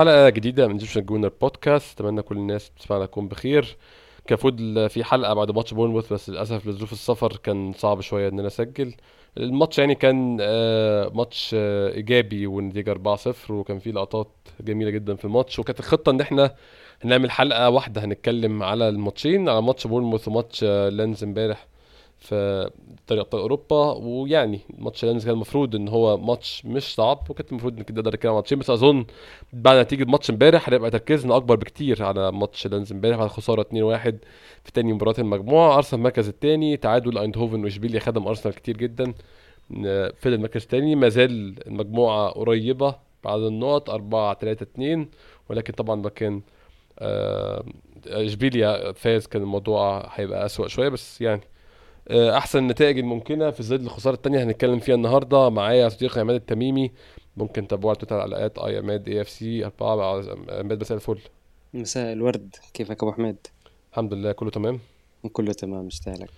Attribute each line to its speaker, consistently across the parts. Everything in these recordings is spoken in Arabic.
Speaker 1: حلقة جديدة من Egyptian Gooner Podcast أتمنى كل الناس بتسمعنا تكون بخير. المفروض في حلقة بعد ماتش بورنموث بس للأسف لظروف السفر كان صعب شوية إن أنا أسجل. الماتش يعني كان آه، ماتش آه، إيجابي والنتيجة 4-0 وكان فيه لقطات جميلة جدا في الماتش. وكانت الخطة إن إحنا هنعمل حلقة واحدة هنتكلم على الماتشين على ماتش بورنموث وماتش آه، لينز امبارح. في دوري أبطال أوروبا ويعني ماتش لانز كان المفروض إن هو ماتش مش صعب وكانت المفروض إنك نقدر نتكلم ماتشين بس أظن بعد نتيجة ماتش إمبارح هيبقى تركيزنا أكبر بكتير على ماتش لانز إمبارح بعد خسارة 2-1 في تاني مباراة المجموعة. أرسنال المركز الثاني تعادل أيندهوفن وإشبيليا خدم أرسنال كتير جدا فضل المركز الثاني ما زال المجموعة قريبة بعد النقط 4 3 2 ولكن طبعا ده كان آه، إشبيليا فاز كان الموضوع هيبقى أسوأ شوية بس يعني أحسن النتائج الممكنه في ظل الخسارة الثانية هنتكلم فيها النهارده معايا صديقي عماد التميمي. ممكن تتابعوا على تويتر على ال at I عماد AFC. عماد مساء الفل.
Speaker 2: مساء الورد. كيفك أبو حميد؟
Speaker 1: الحمد لله كله تمام؟
Speaker 2: كله تمام مستاهلك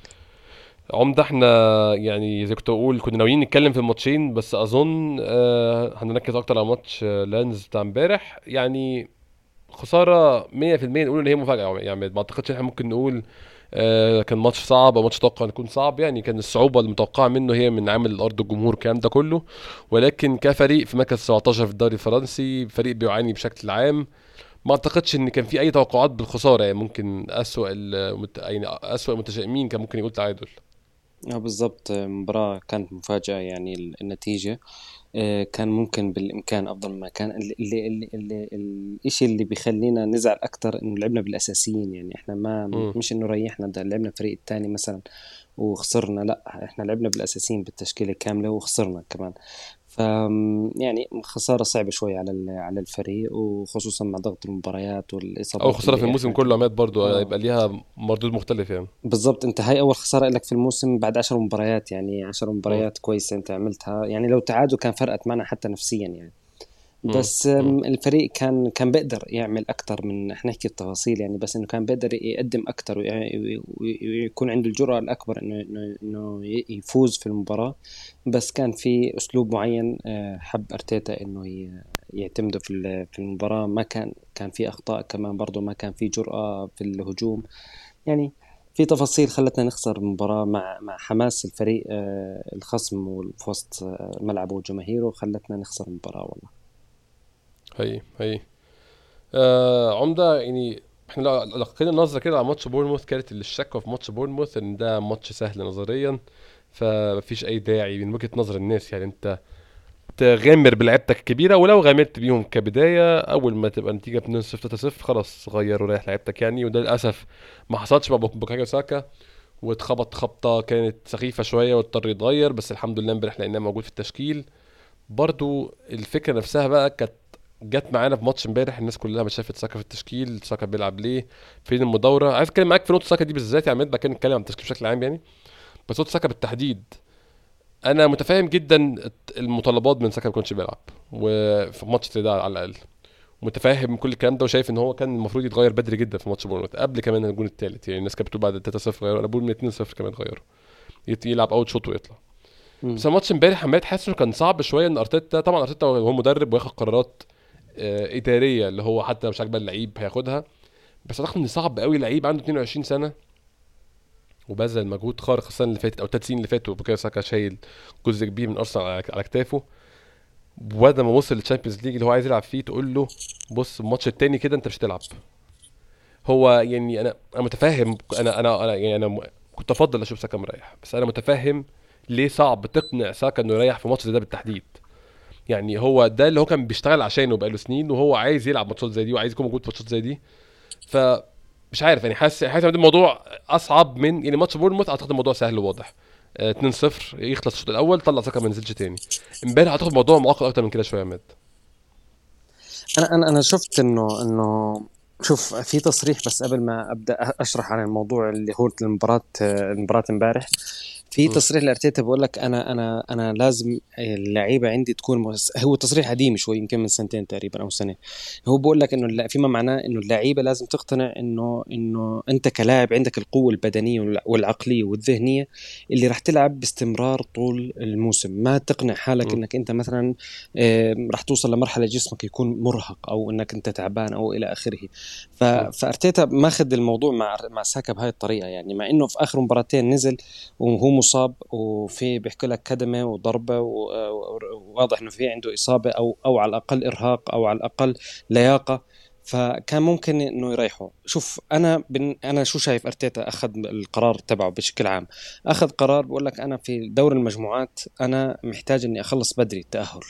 Speaker 1: عمدة إحنا يعني زي كنت بقول كنا ناويين نتكلم في الماتشين بس أظن آه هنركز أكتر على ماتش آه لانز بتاع امبارح. يعني خسارة 100% نقول إن هي مفاجأة يعني ما أعتقدش إحنا ممكن نقول آه كان ماتش صعب ماتش توقع يكون صعب يعني كان الصعوبة المتوقعة منه هي من عامل الأرض الجمهور الكلام ده كله. ولكن كفريق في مركز 19 في الدوري الفرنسي فريق بيعاني بشكل عام. ما أعتقدش إن كان في أي توقعات بالخسارة يعني ممكن اسوء المت... يعني اسوء المتشائمين كان ممكن يقول تعادل؟
Speaker 2: آه بالضبط مباراة كانت مفاجأة يعني النتيجة. آه، كان ممكن بالإمكان أفضل ما كان اللي اللي اللي الشيء اللي بيخلينا نزعل أكثر إنه لعبنا بالأساسيين يعني إحنا ما م. مش إنه ريحنا ده لعبنا الفريق الثاني مثلا وخسرنا لا إحنا لعبنا بالأساسيين بالتشكيلة كاملة وخسرنا كمان ف يعني خسارة صعبة شوي على على الفريق وخصوصا مع ضغط المباريات والإصابات
Speaker 1: أو خسارة في الموسم كله عماد برضه آه. يبقى ليها مردود مختلف يعني.
Speaker 2: بالضبط. أنت هاي أول خسارة لك في الموسم بعد 10 مباريات يعني 10 مباريات كويسة أنت عملتها. يعني لو تعادوا كان فرقت معنا حتى نفسيا يعني. بس الفريق كان كان بيقدر يعمل أكثر من إحنا نحكي التفاصيل يعني بس إنه كان بيقدر يقدم أكثر ويكون عنده الجرأة الأكبر إنه إنه يفوز في المباراة. بس كان في أسلوب معين آه، حب أرتيتا إنه يعتمده في في المباراة. ما كان كان في أخطاء كمان برضه ما كان في جرأة في الهجوم. يعني في تفاصيل خلتنا نخسر المباراة مع مع حماس الفريق آه، الخصم وفي وسط آه، ملعبه وجماهيره خلتنا نخسر المباراة والله.
Speaker 1: هي هي آه عمدة يعني إحنا ألقينا نظرة كده على ماتش بورنموث كانت الشكوى في ماتش بورنموث إن ده ماتش سهل نظريا فمفيش أي داعي من وجهة نظر الناس. يعني أنت تغامر بلعبتك الكبيرة ولو غامرت بيهم كبداية أول ما تبقى النتيجة 2 0 3 0 خلاص غير وريح لعبتك يعني. وده للأسف ما حصلش مع بوكايو ساكا واتخبط خبطة كانت سخيفة شوية واضطر يتغير بس الحمد لله امبارح لقيناه موجود في التشكيل. برضو الفكرة نفسها بقى كانت جت معانا في ماتش امبارح الناس كلها مش شافت ساكا في التشكيل ساكا بيلعب ليه؟ فين المدورة؟ عايز أتكلم معاك في نقطة ساكا دي بالذات يعني بعد كده نتكلم عن التشكيل بشكل عام يعني. بس نقطة ساكا بالتحديد أنا متفاهم جدا المطالبات من ساكا ما يكونش بيلعب وفي ماتش زي ده على الأقل. متفاهم كل الكلام ده وشايف إن هو كان المفروض يتغير بدري جدا في ماتش بورنموث قبل كمان الجون الثالث يعني الناس كانت بتقول بعد 3 0 غيره أنا بقول من 2 0 كمان غيره يلعب أول شوط ويطلع. بس الماتش امبارح عمال حاسس انه كان صعب شوية إن أرتيتا طبعا أرتيتا هو مدرب وياخد قرارات إدارية اللي هو حتى مش عاجبها اللعيب هياخدها. بس أعتقد إن صعب قوي لعيب عنده 22 سنة وبذل مجهود خارق السنة اللي فاتت أو ثلاث سنين اللي فاتوا. بوكايو ساكا شايل جزء كبير من أرسنال على كتافه. وبعد ما وصل لل Champions League اللي هو عايز يلعب فيه تقول له بص الماتش التاني كده أنت مش هتلعب. هو يعني أنا أنا متفاهم أنا أنا أنا يعني أنا كنت أفضل أشوف ساكا مريح. بس أنا متفهم ليه صعب تقنع ساكا إنه يريح في ماتش زي ده بالتحديد. يعني هو ده اللي هو كان بيشتغل عشانه بقاله سنين وهو عايز يلعب ماتشات زي دي وعايز يكون موجود في ماتشات زي دي. ف مش عارف يعني حاسس حاسس الموضوع أصعب من يعني ماتش بورنموث أعتقد الموضوع سهل وواضح. 2 آه 0 يخلص الشوط الأول طلع ساكا ما نزلش تاني. امبارح أعتقد الموضوع معقد أكتر من كده شوية يا
Speaker 2: أنا أنا أنا شفت انه انه شوف في تصريح بس قبل ما أبدأ أشرح عن الموضوع اللي هو المباراه المباراة امبارح. في تصريح لأرتيتا بقول لك أنا أنا أنا لازم اللعيبة عندي تكون مس... هو تصريح قديم شوي يمكن من سنتين تقريبا أو سنة. هو بقول لك إنه فيما معناه إنه اللعيبة لازم تقتنع إنه إنه أنت كلاعب عندك القوة البدنية والعقلية والذهنية اللي راح تلعب باستمرار طول الموسم. ما تقنع حالك م. إنك أنت مثلا راح توصل لمرحلة جسمك يكون مرهق أو إنك أنت تعبان أو إلى آخره. ف... فأرتيتا ماخذ الموضوع مع مع ساكا بهاي الطريقة يعني مع إنه في آخر مباراتين نزل وهو مصاب وفي بيحكي لك كدمة وضربة وواضح إنه في عنده إصابة أو أو على الأقل إرهاق أو على الأقل لياقة. فكان ممكن إنه يريحه. شوف أنا بن... أنا شو شايف؟ أرتيتا أخذ القرار تبعه بشكل عام. أخذ قرار بقول لك أنا في دور المجموعات أنا محتاج إني أخلص بدري التأهل.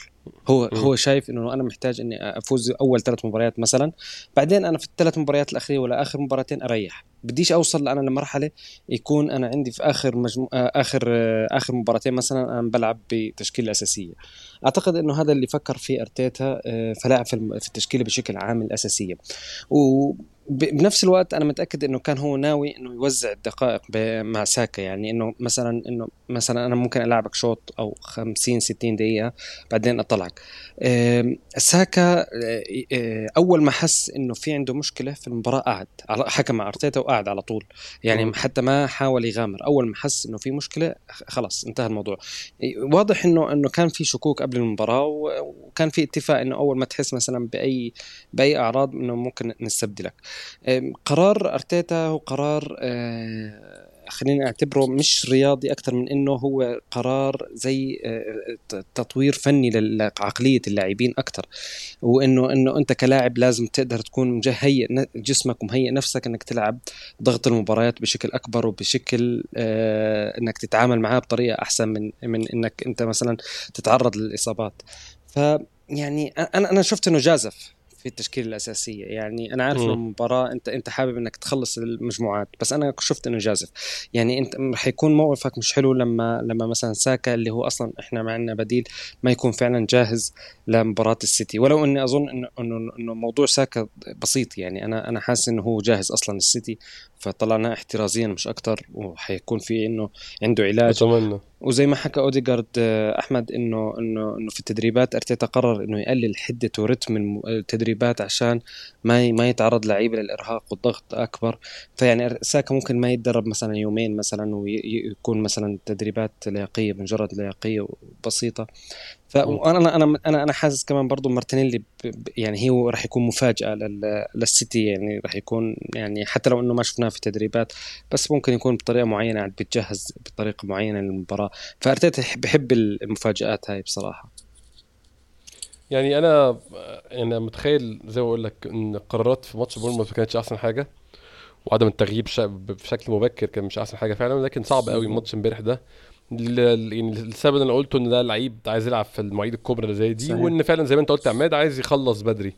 Speaker 2: هو م. هو شايف إنه أنا محتاج إني أفوز أول ثلاث مباريات مثلا. بعدين أنا في الثلاث مباريات الأخيرة ولا آخر مباراتين أريح. بديش أوصل أنا لمرحله يكون أنا عندي في آخر مجمو... آخر آخر مباراتين مثلا أنا بلعب بتشكيلة أساسية. أعتقد إنه هذا اللي فكر فيه أرتيتا آه، فلاعب في التشكيلة بشكل عام الأساسية. و بنفس الوقت أنا متأكد إنه كان هو ناوي إنه يوزع الدقائق مع ساكا. يعني إنه مثلا إنه مثلا أنا ممكن ألعبك شوط أو 50 60 دقيقة بعدين أطلعك. ساكا آه، آه، أول ما حس إنه في عنده مشكلة في المباراة قعد حكى مع أرتيتا وقعد على طول. يعني حتى ما حاول يغامر. أول ما حس إنه في مشكلة خلاص انتهى الموضوع. واضح إنه إنه كان في شكوك قبل المباراة وكان في اتفاق إنه أول ما تحس مثلا باي بأي أعراض إنه ممكن نستبدلك. قرار أرتيتا هو قرار آه، خلينا أعتبره مش رياضي أكثر من إنه هو قرار زي آه، تطوير فني لعقلية اللاعبين أكثر. وإنه إنه أنت كلاعب لازم تقدر تكون مهيئ جسمك ومهيئ نفسك إنك تلعب ضغط المباريات بشكل أكبر وبشكل آه، إنك تتعامل معاه بطريقة أحسن من من إنك أنت مثلا تتعرض للإصابات. ف يعني أنا أنا شفت إنه جازف. في التشكيلة الأساسية. يعني أنا عارف إنه المباراه انت أنت حابب إنك تخلص المجموعات بس أنا شفت إنه جازف. يعني أنت رح يكون موقفك مش حلو لما لما مثلا ساكا اللي هو أصلا إحنا معنا بديل ما يكون فعلا جاهز لمباراة السيتي. ولو إني أظن انه انه إنه موضوع ساكا بسيط. يعني أنا أنا حاسس إنه هو جاهز أصلا للسيتي فطلعناه احترازيا مش أكثر وحيكون في إنه عنده علاج.
Speaker 1: أتمنى.
Speaker 2: وزي ما حكى اوديجارد آه، أحمد إنه إنه إنه في التدريبات أرتيتا قرر إنه يقلل حدة ورتم التدريبات عشان ما ما يتعرض لعيبه للإرهاق والضغط أكبر. فيعني ساكا ممكن ما يتدرب مثلا يومين مثلا ويكون مثلا تدريبات لياقية مجرد لياقية بسيطة. فانا أنا أنا أنا حاسس كمان برضه مارتينيلي يعني هو راح يكون مفاجأة للسيتي يعني راح يكون يعني حتى لو إنه ما شفناه في تدريبات بس ممكن يكون بطريقة معينة عاد بيتجهز بطريقة معينة للمباراة. فأرتيتا بحب المفاجآت هاي بصراحة.
Speaker 1: يعني أنا يعني متخيل زي ما بقول لك إن القرارات في ماتش بورنموث ما كانتش أحسن حاجة وعدم التغيير بشكل مبكر كان مش أحسن حاجة فعلا لكن صعب قوي الماتش امبارح ده. يعني السبب اللي أنا قلته إن ده لعيب عايز يلعب في المواعيد الكبرى اللي زي دي صحيح. وإن فعلا زي ما أنت قلت عماد عايز يخلص بدري.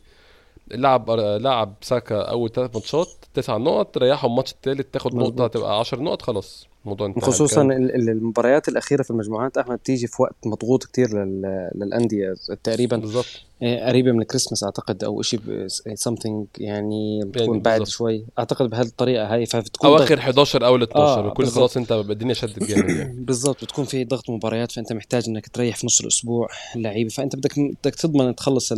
Speaker 1: لعب لعب ساكا أول ثلاث ماتشات تسع نقط ريحهم الماتش الثالث تاخد نقطة تبقى 10 نقط خلاص.
Speaker 2: الموضوع انتهى خصوصا المباريات الأخيرة في المجموعات أحمد تيجي في وقت مضغوط كتير للأندية تقريبا. بالظبط إيه، قريبة من الكريسماس أعتقد أو شيء سمثينج يعني بتكون يعني بعد شوي. أعتقد بهذه الطريقة هاي فبتكون
Speaker 1: أواخر 11 أو 12 آه وكل خلاص أنت الدنيا شدت جامد يعني.
Speaker 2: بالضبط. بتكون في ضغط مباريات فأنت محتاج إنك تريح في نص الأسبوع اللعيبه فأنت بدك بدك تضمن تخلص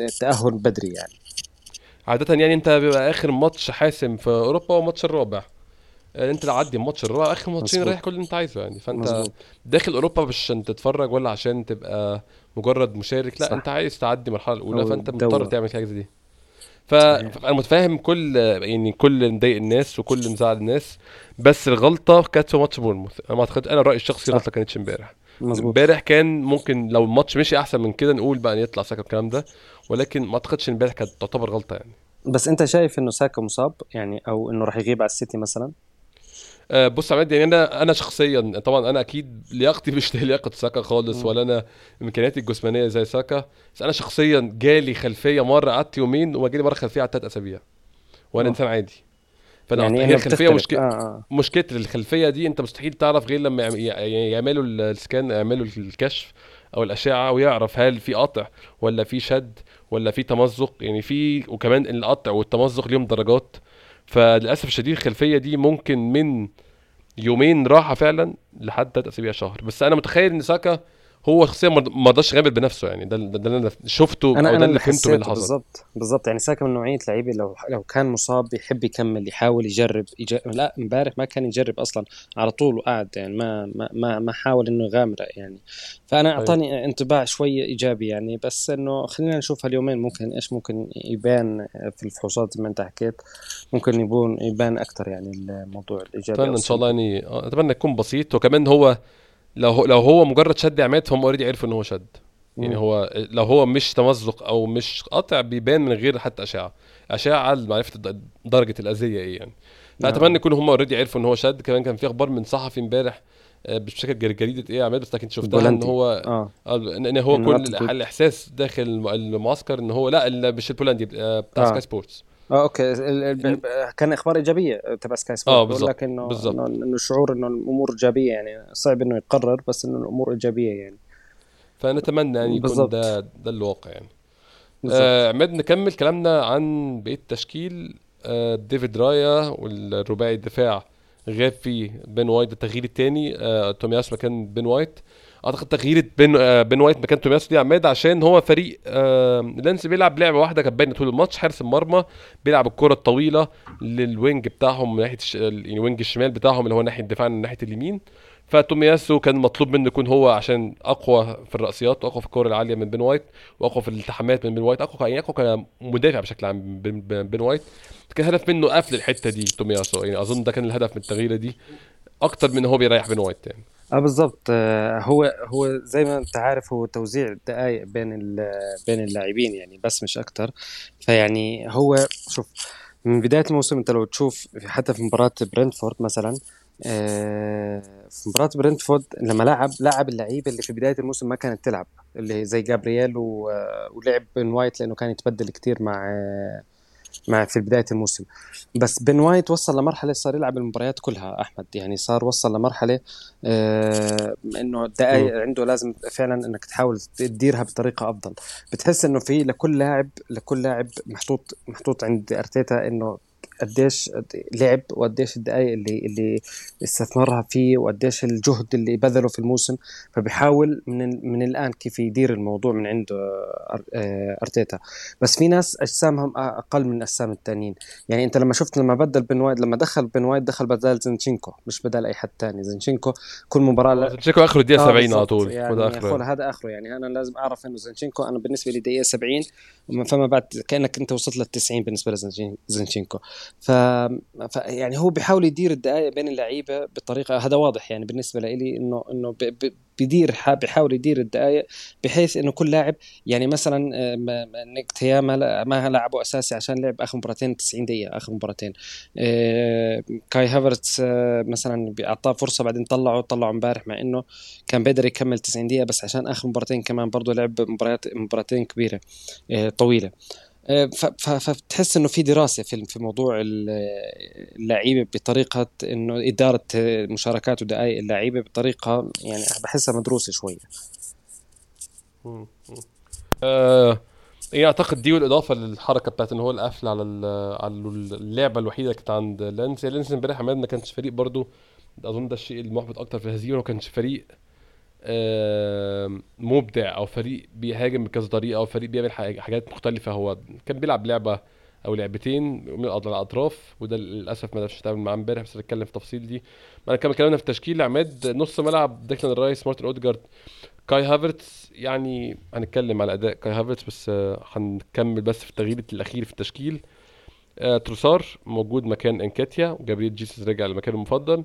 Speaker 2: التأهل بدري يعني.
Speaker 1: عادة يعني أنت بيبقى آخر ماتش حاسم في أوروبا هو الماتش الرابع. انت عدي الماتش الرابع آخر ماتشين رايح كل اللي انت عايزه يعني. فأنت مزبوط. داخل أوروبا مش عشان تتفرج ولا عشان تبقى مجرد مشارك. لا صح. انت عايز تعدي المرحلة الأولى فأنت مضطر تعمل حاجة زي دي. فانا متفاهم كل يعني كل مضايق الناس وكل مزعل الناس بس الغلطة كانت في ماتش بورنموث. أنا ما أعتقد أنا رأيي الشخصي الغلطه كانتش امبارح. امبارح كان ممكن لو الماتش مشي أحسن من كده نقول بقى يطلع ساكا الكلام ده ولكن ما أعتقدش امبارح كانت تعتبر غلطة يعني.
Speaker 2: بس أنت شايف إنه ساكا مصاب يعني أو إنه راح يغيب على السيتي مثلا؟
Speaker 1: آه، بص عماد يعني أنا أنا شخصيا طبعا أنا أكيد لياقتي مش لياقة ساكا خالص ولا أنا إمكانياتي الجسمانية زي ساكا. بس أنا شخصيا جالي خلفية مرة قعدت يومين وما جالي مرة خلفية قعدت ثلاث أسابيع وأنا إنسان عادي. فأنا يعني هي الخلفية مشكله آه آه. مشكلة الخلفية دي أنت مستحيل تعرف غير لما يعملوا السكان يعملوا الكشف أو الأشعة ويعرف هل في قطع ولا في شد ولا في تمزق. يعني في وكمان القطع والتمزق ليهم درجات. فللأسف الشديد الخلفية دي ممكن من يومين راحة فعلا لحد ثلاث أسابيع شهر. بس أنا متخيل إن ساكا هو شخصيا ما رضاش يغامر بنفسه يعني. ده ده اللي أنا شفته
Speaker 2: أنا
Speaker 1: أو
Speaker 2: أنا
Speaker 1: ده
Speaker 2: اللي
Speaker 1: فهمته من اللي حصل
Speaker 2: بالضبط بالضبط. يعني ساكا من نوعية لعيبة لو لو كان مصاب يحب يكمل يحاول يجرب, يجرب لا امبارح ما كان يجرب أصلا. على طول وقعد يعني ما ما ما, ما حاول إنه يغامر يعني. فأنا
Speaker 1: أيوه.
Speaker 2: أعطاني انطباع شوية إيجابي يعني. بس إنه خلينا نشوف هاليومين ممكن إيش ممكن يبان في الفحوصات زي ما أنت حكيت. ممكن يبون يبان أكثر يعني الموضوع الإيجابي
Speaker 1: أتمنى إن شاء الله يعني آه، أتمنى يكون بسيط. وكمان هو لو هو لو هو مجرد شد عماد فهم اوريدي عرفوا إن هو شد. يعني. هو لو هو مش تمزق أو مش قطع بيبان من غير حتى أشعة. أشعة لمعرفه درجة الأذية إيه يعني. فأتمنى
Speaker 2: آه.
Speaker 1: يكونوا هم already عرفوا إن هو شد. كمان كان في أخبار من صحفي امبارح آه، مش فاكر جر- جريدة إيه عماد؟ بس لكن شفتها
Speaker 2: إن
Speaker 1: هو
Speaker 2: آه.
Speaker 1: آه، ان هو كل الإحساس داخل الم- المعسكر إن هو لا مش البولندي آه، بتاع
Speaker 2: Sky
Speaker 1: آه
Speaker 2: Sports Okay. ال- ال- ب-
Speaker 1: إن-
Speaker 2: ب- كان إخبار إيجابية تبع Sky Sport
Speaker 1: آه
Speaker 2: بقول لك
Speaker 1: إنه
Speaker 2: إنه الشعور إنه الأمور إيجابية يعني صعب إنه يقرر بس إنه الأمور إيجابية يعني.
Speaker 1: فنتمنى يعني يكون ده ده الواقع يعني.
Speaker 2: بالضبط.
Speaker 1: آه عماد نكمل كلامنا عن بقية التشكيل آه ديفيد رايا والرباعي الدفاع غاب فيه بين وايت التغيير التاني آه تومياسو مكان بين وايت. أعتقد تغيير بين آه بين وايت مكان تومياسو دي عماد عشان هو فريق آه لانس بيلعب لعبة واحدة كانت باينة طول الماتش حارس المرمى بيلعب الكرة الطويلة لل wing بتاعهم من ناحيه. يعني wing الشمال بتاعهم اللي هو ناحية الدفاع من ناحية اليمين. فتومياسو كان مطلوب منه يكون هو عشان أقوى في الرأسيات وأقوى في الكور العالية من بين وايت وأقوى في الالتحامات من بين وايت. أقوى يعني أقوى كمدافع بشكل عام بين بين وايت. كان هدف منه قفل الحتة دي تومياسو يعني أظن ده كان الهدف من التغييرة دي أكتر من هو بيريح بين وايت يعني
Speaker 2: آه بالضبط. آه، هو هو زي ما انت عارف هو توزيع الدقائق بين بين اللاعبين يعني بس مش أكتر. فيعني هو شوف من بداية الموسم انت لو تشوف حتى في مباراة برنتفورد مثلا آه، في مباراة برنتفورد لما لعب لعب اللعيبه اللي في بداية الموسم ما كانت تلعب اللي زي جابرييل و- ولعب بن وايت لأنه كان يتبدل كتير مع آه، مع في بداية الموسم. بس بن وايت وصل لمرحلة صار يلعب المباريات كلها أحمد. يعني صار وصل لمرحلة آه
Speaker 1: إنه.
Speaker 2: الدقائق عنده لازم فعلا إنك تحاول تديرها بطريقة أفضل. بتحس إنه في لكل لاعب لكل لاعب محطوط محطوط عند أرتيتا إنه قديش لعب وقديش الدقائق اللي اللي استثمرها فيه وقديش الجهد اللي بذله في الموسم. فبيحاول من من الآن كيف يدير الموضوع من عنده آه، أرتيتا. بس في ناس أجسامهم أقل من اجسام التانيين. يعني أنت لما شفت لما بدل بن وايت لما دخل بن وايت دخل بدال زنشينكو مش بدل أي حد تاني. زنشينكو كل مباراة
Speaker 1: زنشينكو آخره الدقيقه
Speaker 2: آه
Speaker 1: 70 على
Speaker 2: بالضبط
Speaker 1: طول وده
Speaker 2: يعني
Speaker 1: آخره.
Speaker 2: هذا آخره. يعني أنا لازم أعرف إنه زنشينكو أنا بالنسبة لي دقيقة 70 ومن فما بعد كأنك أنت وصلت لل 90 بالنسبة لزنشينكو ف... يعني هو بيحاول يدير الدقائق بين اللعيبة بطريقة هذا واضح يعني بالنسبة لي إنه إنه ب... بيدير بيحاول يدير الدقائق بحيث إنه كل لاعب يعني مثلا آه، ما- ما- نيكتيا ما لعبه أساسي عشان لعب آخر مباراتين 90 دقيقة آخر مباراتين. آه، كاي هافرتس آه، مثلا اعطاه فرصة بعدين طلعه طلعه امبارح مع إنه كان بيقدر يكمل 90 دقيقة بس عشان آخر مباراتين كمان برضه لعب مباريات مباراتين كبيرة طويلة. آه، فبتحس إنه في دراسة في في موضوع ال- اللعيبة بطريقة إنه إدارة مشاركات ودقائق اللعيبة بطريقة يعني بحسها
Speaker 1: مدروسة شوية. آه يعني أعتقد دي والإضافة للحركة بتاعت إن هو القفل على على اللعبة الوحيدة اللي كانت عند لانس لانس امبارح ما كانش فريق برضو أظن ده الشيء المحبط أكتر في الهزيمه ما كانش فريق مبدع أو فريق بيهاجم بكذا طريقة أو فريق بيعمل حاجات مختلفة. هو كان بيلعب لعبة أو لعبتين من الأطراف وده للأسف ما قدرش يتعامل معاه امبارح بس هنتكلم في التفاصيل دي. ما كان كلامنا في التشكيل عماد نص ملعب ديكلان رايس مارتن اوديجارد كاي هافرتس. يعني هنتكلم على أداء كاي هافرتس بس آه، هنكمل بس في التغيير الأخير في التشكيل. آه، تروسار موجود مكان انكيتيا وجابريل جيسوس رجع لمكانه المفضل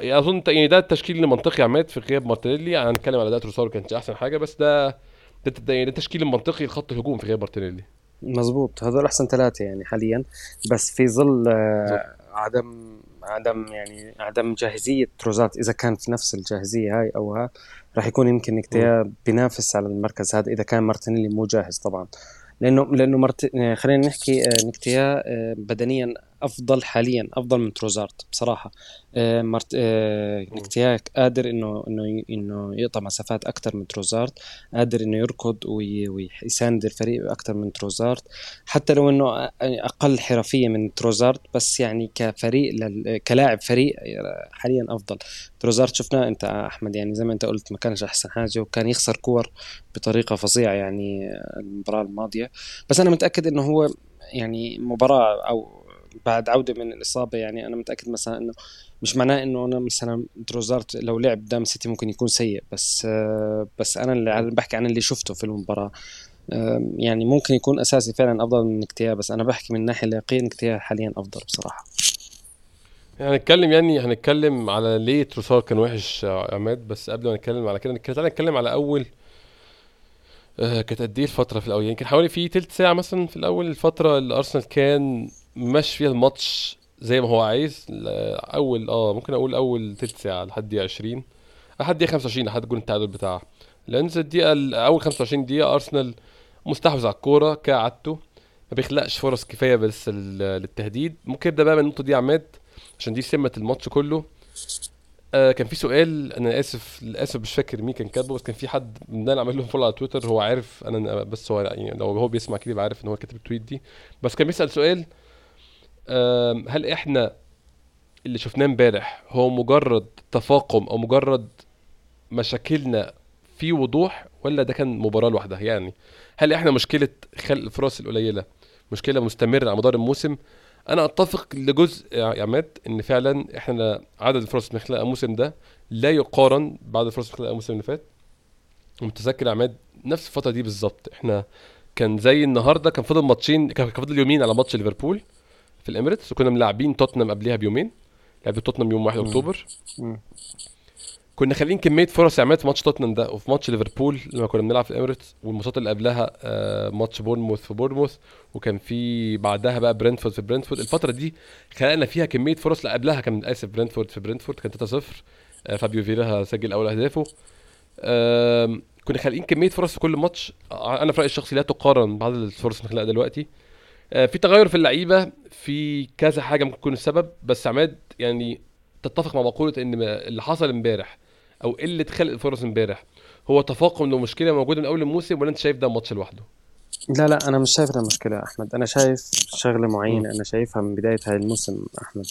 Speaker 1: أظن يعني ده التشكيل المنطقي عماد في غياب مارتينيلي. يعني هنتكلم على اداء تروسار كانش أحسن حاجة بس ده ده, ده, ده التشكيل المنطقي لخط الهجوم في غياب مارتينيلي.
Speaker 2: مزبوط هذول أحسن ثلاثة يعني حاليا. بس في ظل آه، عدم عدم يعني عدم جاهزية تروزات إذا كان في نفس الجاهزية هاي أو ها راح يكون يمكن. نكتيا بينافس على المركز هذا إذا كان مارتينيلي مو جاهز طبعا. لأنه لأنه مرت... خلينا نحكي آه، نكتيا آه، بدنيا أفضل حاليا أفضل من تروزارت بصراحة. آه مرت آه نكتياك قادر إنه إنه إنه يقطع مسافات أكثر من تروزارت قادر إنه يركض ويساند الفريق أكثر من تروسارد حتى لو إنه أقل حرفية من تروسارد بس يعني كفريق كلاعب فريق حاليا أفضل. تروسارد شفناه أنت أحمد يعني زي ما أنت قلت ما كانش أحسن حاجة وكان يخسر كور بطريقة فظيعة يعني المباراة الماضية. بس أنا متأكد إنه هو يعني مباراة أو بعد عودة من الإصابة يعني أنا متأكد مثلا إنه مش معناه إنه أنا مثلا تروسارد لو لعب قدام سيتي ممكن يكون سيء بس بس أنا اللي بحكي عن اللي شفته في المباراة. يعني ممكن يكون أساسي فعلا أفضل من نكتيا بس أنا بحكي من الناحيه اليقين نكتيا حاليا أفضل
Speaker 1: بصراحة. هنتكلم يعني هنتكلم على ليه تروسار كان وحش عماد بس قبل ما نتكلم على كده نتكلم على أول آه كانت قد إيه الفترة في الأول؟ يعني كان حوالي في تلت ساعة مثلا في الأول الفترة اللي أرسنال كان ماشي فيها الماتش زي ما هو عايز. أول آه ممكن أقول أول تلت ساعه لحد دقيقة 20 لحد دقيقة 25 لحد جول التعادل بتاعها لأن الدقيقة أول 25 دقيقة أرسنال مستحوذ على الكورة كعادته. ما بيخلقش فرص كفاية بس للتهديد. ممكن نبدا بقى من النقطه دي يا عماد عشان دي سمة الماتش كله. آه كان في سؤال أنا آسف للأسف مش فاكر مين كان كاتبه بس كان في حد من اللي عمل لهم follow على تويتر. هو عارف أنا بس هو يعني لو هو بيسمع كده يبقى عارف إن هو كاتب ال tweet دي. بس كان بيسأل سؤال هل إحنا اللي شفناه امبارح هو مجرد تفاقم أو مجرد مشاكلنا في وضوح ولا ده كان مباراة لوحدها؟ يعني هل إحنا مشكلة خلق الفرص القليلة مشكلة مستمرة على مدار الموسم؟ أنا أتفق لجزء يا عماد إن فعلا إحنا عدد الفرص اللي خلقها الموسم ده لا يقارن بعدد الفرص اللي خلقها الموسم اللي فات. ومتذكر يا عماد نفس الفترة دي بالظبط إحنا كان زي النهارده كان فاضل ماتشين كان فاضل يومين على ماتش ليفربول. في الإمارات وكنا ملاعبين توتنهام قبلها بيومين. لعبت توتنهام يوم 1 أكتوبر. كنا خالين كمية فرص عماد في ماتش توتنهام ده وفي ماتش ليفربول لما كنا بنلعب في الإمارات والماتشات اللي قبلها آه ماتش بورنموث في بورنموث. وكان في بعدها بقى برنتفورد في برنتفورد الفترة دي خلقنا فيها كمية فرص. لا قبلها كان آسف برنتفورد في برنتفورد كان 3-0 آه فابيو فيرا سجل أول أهدافه. آه كنا خالقين كمية فرص في كل ماتش. أنا في رأيي الشخصي لا تقارن بعض الفرص اللي خلقها دلوقتي. آه في تغير في اللعيبة في كذا حاجة ممكن تكون السبب بس عماد يعني تتفق مع مقولة إن اللي حصل امبارح أو قله خلق الفرص امبارح هو تفاقم لو مشكلة موجودة من أول الموسم ولا أنت شايف ده ماتش لوحده؟
Speaker 2: لا لا أنا مش شايف ده مشكلة أحمد. أنا شايف شغلة معينة. أنا شايفها من بداية هاي الموسم أحمد.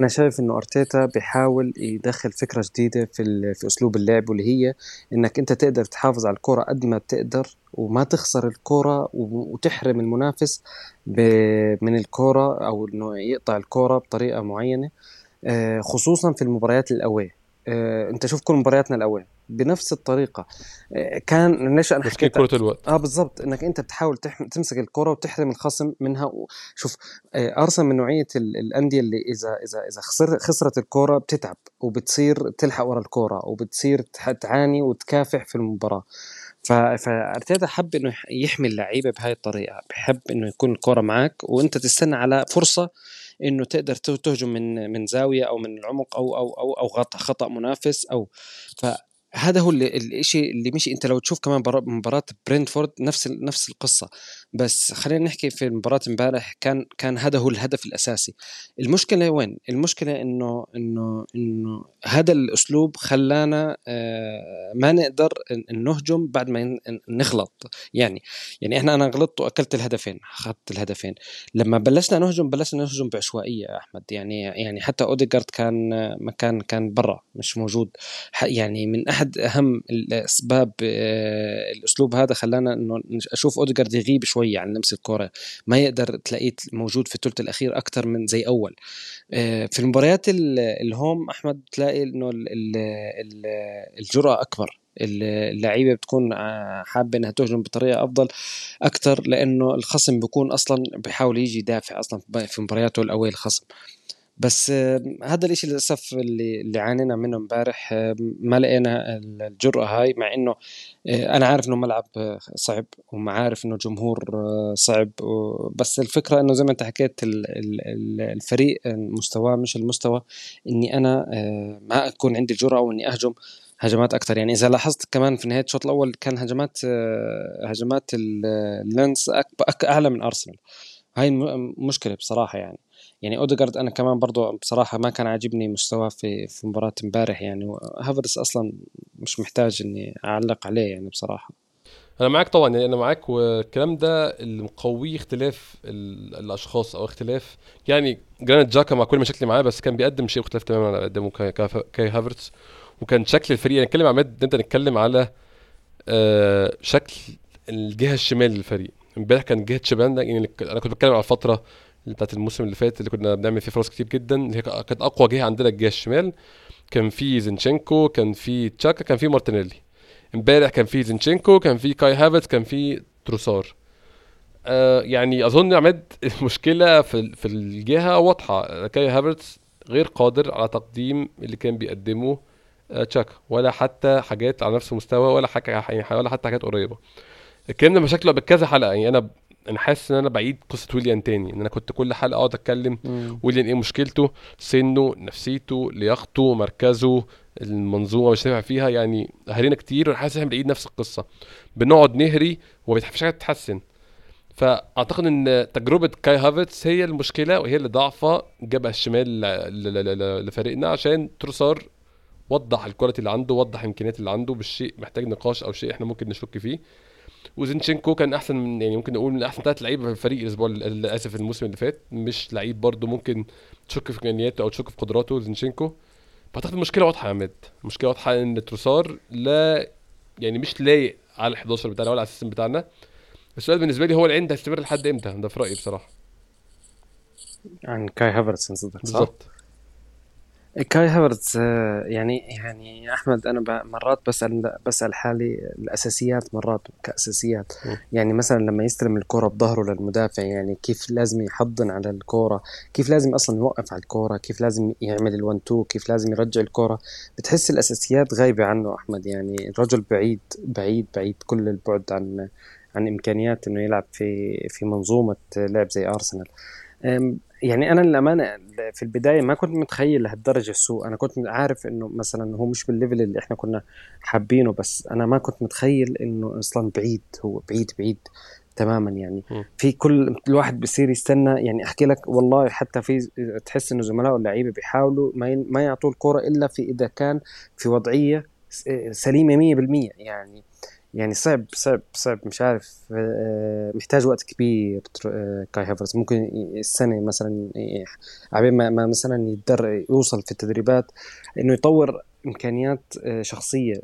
Speaker 2: أنا شايف إنه أرتيتا بيحاول يدخل فكرة جديدة في في أسلوب اللعب واللي هي إنك أنت تقدر تحافظ على الكرة قد ما بتقدر وما تخسر الكرة وتحرم المنافس من الكرة أو إنه يقطع الكرة بطريقة معينة. آه، خصوصا في المباريات الاوي آه، أنت شوف كل مبارياتنا الأول بنفس الطريقة. آه، كان ليش أنا
Speaker 1: حكيت كرة الوقت.
Speaker 2: آه بالضبط. إنك أنت بتحاول تحم... تمسك الكرة وتحرم الخصم منها و... شوف آه، ارسنال من نوعية الأندية اللي إذا إذا إذا خسر خسرت الكرة بتتعب وبتصير تلحق ورا الكرة وبتصير تعاني وتكافح في المباراة. فأرتيتا حب إنه يحمي اللعيبة بهاي الطريقة. بحب إنه يكون الكرة معك وأنت تستنى على فرصة إنه تقدر تهجم من من زاوية أو من العمق أو أو أو أو خطأ منافس أو ف هذا هو الشيء اللي مشي. أنت لو تشوف كمان مباراة برينفورد نفس نفس القصة. بس خلينا نحكي في مباراه امبارح كان كان هذا هو الهدف الأساسي. المشكلة وين؟ المشكلة إنه إنه إنه هذا الأسلوب خلانا آه، ما نقدر نهجم بعد ما نغلط. يعني يعني إحنا أنا غلطت وأكلت الهدفين أخذت الهدفين. لما بلشنا نهجم بلشنا نهجم بعشوائية يا أحمد. يعني يعني حتى اوديجارد كان مكان كان برا مش موجود. يعني من أحد أهم الأسباب آه، الأسلوب هذا خلانا إنه أشوف أوديجارد يغيب شوية عن لمس الكرة. ما يقدر تلاقيه موجود في الثلث الأخير أكثر من زي أول. آه، في المباريات ال home أحمد تلاقي إنه الجرأة أكبر. اللعيبة بتكون آه، حابة إنها تهجم بطريقة أفضل أكثر لأنه الخصم بيكون أصلا بيحاول يجي يدافع أصلا في مبارياته الأول الخصم. بس هذا الإشي للأسف اللي اللي عانينا منه امبارح ما لقينا الجرأة هاي مع إنه آه، أنا عارف إنه ملعب صعب وعارف إنه جمهور آه، صعب بس الفكرة إنه زي ما أنت حكيت الفريق مستواه مش المستوى إني أنا آه، ما أكون عندي جرأة وإني أهجم هجمات أكثر يعني إذا لاحظت كمان في نهاية الشوط الأول كان هجمات هجمات اللينس أعلى من أرسنال. هاي مشكله بصراحة يعني. يعني اوديجارد أنا كمان برضو بصراحة ما كان عاجبني مستواه في في مباراة امبارح يعني هافرتس أصلا مش محتاج إني أعلق عليه يعني بصراحة.
Speaker 1: أنا معاك طبعا يعني أنا معاك والكلام ده اللي مقويه اختلاف الأشخاص أو اختلاف يعني جرانيت تشاكا مع كل مشاكلي معاه بس كان بيقدم شيء مختلف تماما عن اللي قدمه كاي هافرتس وكان شكل الفريق يعني نتكلم عن نبدا نتكلم على آه شكل الجهة الشمال للفريق. امبارح كان جهة شمال يعني أنا كنت بتكلم على الفترة بتاعت الموسم اللي فات اللي كنا بنعمل فيه فرص كتير جدا اللي هي كانت أقوى جهه عندنا الجهة الشمال. كان في زينشينكو كان في تشاكا كان في مارتينيلي. امبارح كان في زينشينكو كان في كاي هافرتس كان في تروسار. آه يعني أظن عماد المشكلة في في الجهة واضحة. كاي هافرتس غير قادر على تقديم اللي كان بيقدمه آه تشاكا. ولا حتى حاجات على نفس المستوى ولا حاجة يعني ولا حتى حاجات قريبة. اتكلمنا مشاكله بكذا حلقة. يعني أنا أنا حاسس إن أنا بعيد قصة ويليان تاني إن أنا كنت كل حلقة أقعد أتكلم ويليان إيه مشكلته سنه نفسيته لياقته مركزه المنظومة مش نافع فيها يعني هرينا كتير وأنا حاسس إن إحنا بنعيد نفس القصة. بنقعد نهري وما بتحصلش حاجة تتحسن. فأعتقد إن تجربة كاي هافرتس هي المشكلة وهي اللي ضعفت الجبهة الشمال لفريقنا عشان تروسار وضح ال quality اللي عنده وضح الامكانيات اللي عنده مش شيء محتاج نقاش أو شيء إحنا ممكن نشك فيه. وزينشينكو كان أحسن من يعني ممكن نقول من أحسن ثلاث لعيبة في الفريق الأسبوع اسف الموسم اللي فات. مش لعيب برده ممكن تشك في إمكانياته أو تشك في قدراته زينشينكو. فأعتقد المشكلة واضحة يا عماد المشكلة واضحة إن تروسار لا يعني مش لايق على ال 11 بتاعنا ولا على ال system بتاعنا. السؤال بالنسبة لي هو العين ده هيستمر لحد إمتى؟ ده في رأيي بصراحة.
Speaker 2: عن كاي هافرتس صح؟ بالظبط. كاي هافرتز آه، يعني يعني أحمد أنا مرات بسأل بسأل حالي الأساسيات مرات كأساسيات. يعني مثلا لما يستلم الكرة بظهره للمدافع يعني كيف لازم يحافظ على الكرة؟ كيف لازم أصلا يوقف على الكرة؟ كيف لازم يعمل ال one-two كيف لازم يرجع الكرة؟ بتحس الأساسيات غايبة عنه أحمد. يعني الرجل بعيد بعيد بعيد كل البعد عن عن إمكانيات إنه يلعب في في منظومة لعب زي أرسنال. يعني أنا للأمانة في البداية ما كنت متخيل لهالدرجه السوء. أنا كنت عارف إنه مثلا هو مش بال level اللي إحنا كنا حابينه بس أنا ما كنت متخيل إنه أصلا بعيد هو بعيد بعيد تماما يعني. في كل الواحد بصير يستنى. يعني أحكي لك والله حتى في تحس إنه زملائه اللعيبه بيحاولوا ما ما يعطوه الكرة إلا في إذا كان في وضعية سليمة 100% يعني. يعني صعب صعب صعب مش عارف آه، محتاج وقت كبير آه، كاي هافرز. ممكن السنة مثلا عبين ما مثلا يقدر يوصل في التدريبات إنه يطور إمكانيات آه، شخصية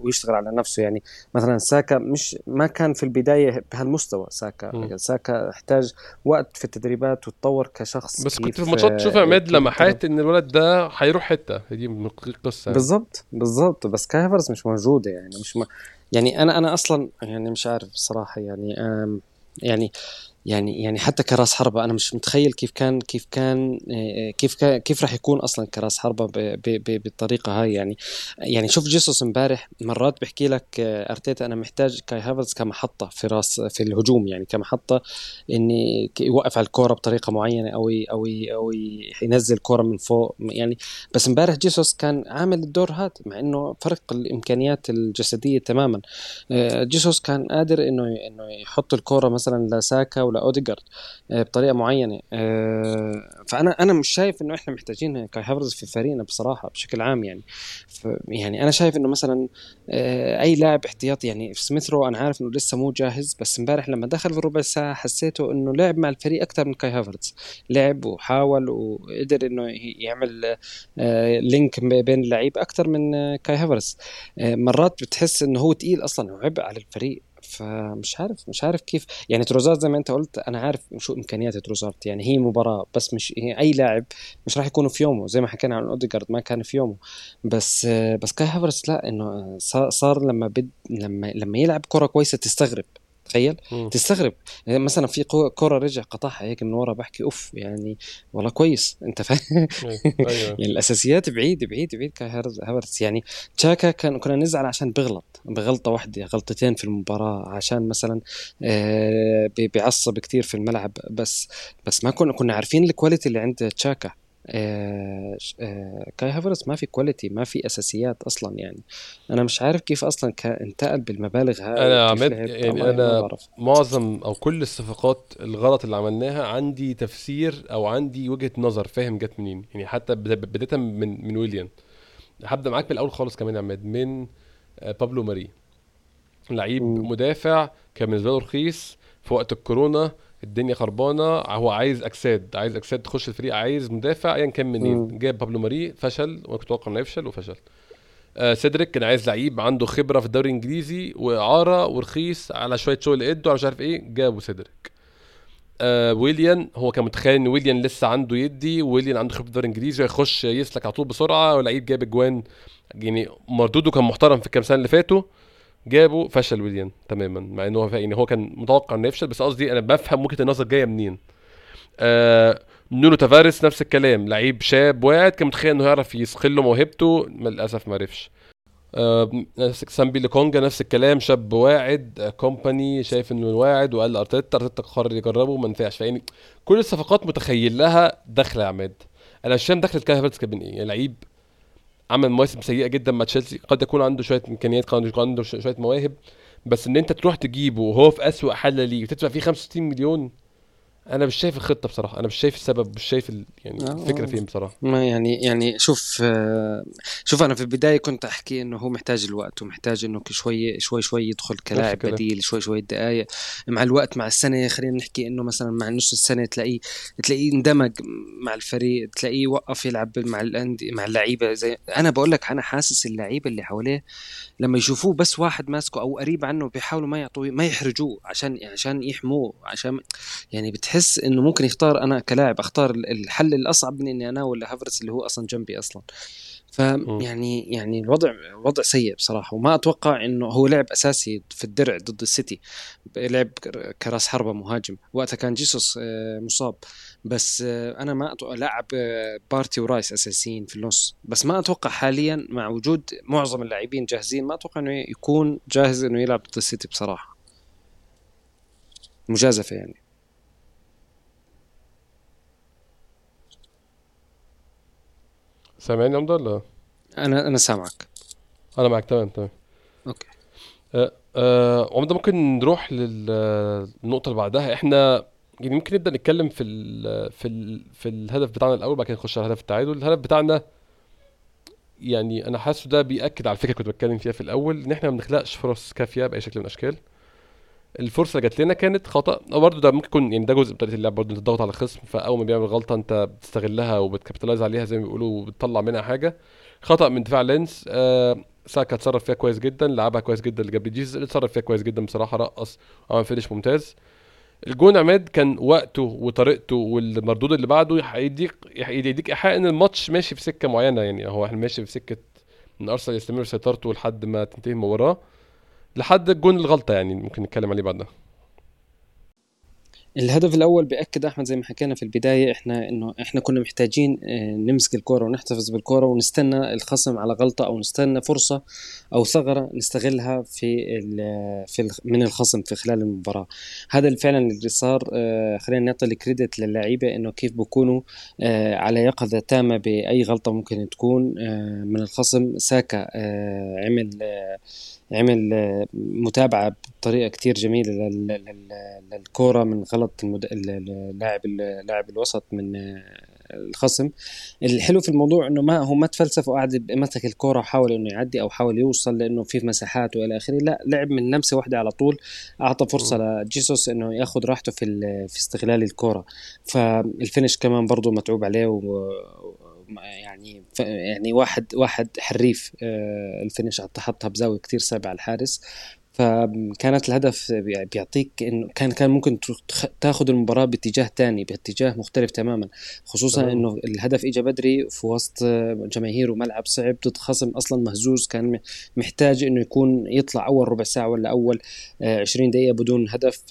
Speaker 2: ويشتغل على نفسه. يعني مثلا ساكا مش ما كان في البداية بهالمستوى ساكا. م. ساكا احتاج وقت في التدريبات وتطور كشخص
Speaker 1: بس كنت في الماتشات تشوف عماد لمحات إن الولد ده حيروح حتة. دي القصة
Speaker 2: يعني. بالظبط بالظبط بس كايفرز مش موجوده يعني مش م... يعني أنا أنا أصلا يعني مش عارف بصراحه يعني يعني يعني يعني حتى كراس حربة أنا مش متخيل كيف كان كيف كان آه، كيف كان كيف راح يكون أصلا كراس حربة بالطريقة هاي يعني. يعني شوف جيسوس امبارح مرات بحكي لك آه، أرتيتا أنا محتاج كاي هافرز كمحطة في راس في الهجوم يعني كمحطة إني يوقف على الكورة بطريقة معينة أو أو أو ينزل الكوره من فوق يعني. بس امبارح جيسوس كان عامل الدور هذا مع إنه فرق الإمكانيات الجسدية تماما. آه، جيسوس كان قادر إنه إنه يحط الكورة مثلا لساكا ولا أوديجارد آه، بطريقة معينة. آه، فأنا أنا مش شايف إنه إحنا محتاجين كاي هافرز في فريقنا بصراحة بشكل عام يعني. يعني أنا شايف إنه مثلا آه، أي لاعب احتياطي يعني في سميثرو أنا عارف إنه لسه مو جاهز بس إمبارح لما دخل في ربع ساعة حسيته إنه لعب مع الفريق أكثر من كاي هافرز لعب وحاول وقدر إنه يعمل link بين اللعيب أكثر من كاي هافرز مرات بتحس إنه هو تقيل أصلا وعبء على الفريق. فمش عارف مش عارف كيف. يعني تروزارد زي ما انت قلت أنا عارف شو إمكانيات تروزارد يعني هي مباراة بس مش أي لاعب مش راح يكونوا في يومه. زي ما حكينا عن أوديجارد ما كان في يومه. بس بس كاي هافرتس لا إنه صار لما بد لما لما يلعب كرة كويسة تستغرب. تخيل مم. تستغرب يعني مثلا في كرة رجع قطعها هيك من ورا بحكي أوف يعني والله كويس أنت فاهم أيوة. يعني الأساسيات بعيد بعيد بعيد هافرتس يعني تشاكا كان كنا نزعل عشان بغلط بغلطة واحدة غلطتين في المباراة عشان مثلا آه بيعصب كثير في الملعب بس بس ما كنا كنا عارفين ال quality اللي عند تشاكا آه آه كاي هافرز ما في quality ما في أساسيات أصلا يعني. أنا مش عارف كيف أصلا انتقل بالمبالغ هاي
Speaker 1: أنا عمد يعني أنا معظم أو كل الصفقات الغلط اللي عملناها عندي تفسير أو عندي وجهة نظر فاهم جت منين؟ يعني حتى بدايه من من ويليام. هبدأ معاك من الأول خالص كمان يا عماد من آه، بابلو ماري. لعيب مدافع كان بالنسبة له رخيص في وقت الكورونا الدنيا خربانة هو عايز أجساد عايز أجساد تخش الفريق عايز مدافع ايا كان منين. جاب بابلو ماري فشل وأنا كنت متوقع إنه يفشل وفشل. آه سيدريك كان عايز لعيب عنده خبرة في الدوري الإنجليزي واعاره ورخيص على شوية شغل إيده على مش عارف إيه جابوا سيدريك. آه ويليان هو كان متخيل إن ويليان لسه عنده يدي ويليان عنده خبرة في الدوري الإنجليزي ويخش يسلك على طول بسرعة ولعيب جاب اجوان يعني مردوده كان محترم في الكام سنة اللي فاتوا. جابه فشل ويليان تماما مع إنه هو يعني هو كان متوقع إنه يفشل بس قصدي أنا بفهم وجهة النظر جاية منين. آه نونو تافاريس نفس الكلام لعيب شاب واعد كان متخيل إنه يعرف يستغل موهبته للأسف ما عرفش. آه سامبي لكونجا نفس الكلام شاب واعد آه كومباني شايف إنه واعد وقال أرتيتا أرتيتا قرر يجربه ما نفعش. فيعني كل الصفقات متخيل لها دخله يا عماد أنا مش فاهم كاي هافرتز كان إيه؟ يعني لعيب عمل مواسم سيئة جدا مع تشيلسي. قد يكون عنده شوية إمكانيات قد يكون عنده شوية مواهب. بس إن أنت تروح تجيبه وهو في أسوأ حالة ليه وتدفع فيه 65 مليون أنا مش شايف الخطة بصراحة. أنا مش شايف السبب مش شايف ال... يعني الفكرة فين بصراحة.
Speaker 2: ما يعني يعني شوف شوف أنا في البداية كنت أحكي إنه هو محتاج الوقت ومحتاج إنه شوي شوي شوي يدخل كلاعب بديل شوي شوي دقائق مع الوقت مع السنة خلينا نحكي إنه مثلا مع نص السنة تلاقيه تلاقيه اندمج مع الفريق تلاقيه وقف يلعب مع الانديه مع اللعيبة. زي أنا بقول لك أنا حاسس اللعيبة اللي حواليه لما يشوفوه بس واحد ماسكه أو قريب عنه بيحاولوا ما يعطوه ما يحرجوه عشان عشان يحموه عشان يعني بتحس إنه ممكن يختار أنا كلاعب أختار الحل الأصعب من إني أنا ولا هافرتس اللي هو أصلا جنبي أصلا. فيعني يعني الوضع وضع سيء بصراحة. وما أتوقع إنه هو لعب أساسي في الدرع ضد السيتي. لعب كرأس حربة مهاجم. وقتها كان جيسوس آه، مصاب. بس آه، أنا ما أتوقع لعب آه، بارتي ورايس أساسيين في النص بس ما أتوقع حاليا مع وجود معظم اللاعبين جاهزين ما أتوقع إنه يكون جاهز إنه يلعب ضد السيتي بصراحة. مجازفة يعني.
Speaker 1: سامعني يا ولا
Speaker 2: أنا أنا سامعك.
Speaker 1: أنا معك تمام تمام.
Speaker 2: okay.
Speaker 1: أه أه عمده ممكن نروح للنقطه اللي بعدها. إحنا يعني ممكن نبدأ نتكلم في ال في ال في الهدف بتاعنا الأول بعد كده نخش على هدف التعادل. الهدف بتاعنا يعني أنا حاسه ده بيأكد على الفكرة كنت بتكلم فيها في الأول إن إحنا ما بنخلقش فرص كافية بأي شكل من الأشكال. الفرصة اللي جات لنا كانت خطأ. برضه ده ممكن يكون يعني ده جزء من طريقه اللعب برضه أنت تضغط على الخصم فأول ما بيعمل غلطة أنت بتستغلها وبت capitalize عليها زي ما بيقولوا وبتطلع منها حاجة. خطأ من دفاع لينس آه ساكا اتصرف فيها كويس جدا لعبها كويس جدا لجابرييل جيسوس اللي اتصرف فيها كويس جدا بصراحة رقص وعمل finish ممتاز. الجون عماد كان وقته وطريقته والمردود اللي بعده هيديك يديك إيحاء إن الماتش ماشي في سكة معينة يعني هو إحنا ماشي في سكة إن أرسنال يستمر سيطرته لحد ما تنتهي المباراه لحد الجون الغلطة يعني ممكن نتكلم عليه بعدها
Speaker 2: الهدف الأول بياكد أحمد زي ما حكينا في البداية إحنا إنه إحنا كنا محتاجين آه، نمسك الكرة ونحتفظ بالكرة ونستنى الخصم على غلطة أو نستنى فرصة أو ثغرة نستغلها في في من الخصم في خلال المباراة. هذا فعلا اللي صار آه، خلينا نعطي الكريدت للعيبه إنه كيف بكونوا آه، على يقظة تامة بأي غلطة ممكن تكون من الخصم. ساكا عمل عمل متابعة بطريقة كتير جميلة للكورة من غلط اللاعب اللاعب الوسط من الخصم. الحلو في الموضوع إنه ما هو ما تفلسف وقعد مسك الكورة وحاول إنه يعدي أو حاول يوصل لإنه في مساحات وإلى آخره. لا لعب من لمسة واحدة على طول أعطى فرصة لجيسوس إنه يأخذ راحته في في استغلال الكورة. فال finish كمان برضه متعوب عليه و يعني يعني واحد واحد حريف آه، ال finish حطها بزاوية كثير صعبة على الحارس. فكانت الهدف بيعطيك إنه كان كان ممكن تاخذ المباراة باتجاه ثاني باتجاه مختلف تماما. خصوصا أوه. إنه الهدف اجى بدري في وسط جماهير وملعب صعب. ضد خصم أصلا مهزوز. كان محتاج إنه يكون يطلع أول ربع ساعة ولا أول 20 آه، دقيقة بدون هدف.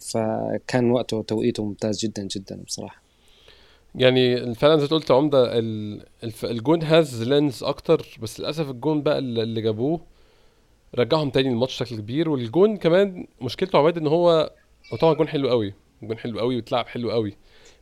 Speaker 2: فكان وقته وتوقيته ممتاز جدا جدا بصراحة.
Speaker 1: يعني فعلا زي ما قلت عمدة الجون هاز لينز أكتر بس للأسف الجون بقى اللي جابوه رجعهم تاني الماتش بشكل كبير. والجون كمان مشكلته عماد إن هو هو طبعا جون حلو قوي جون حلو قوي وتلعب حلو قوي.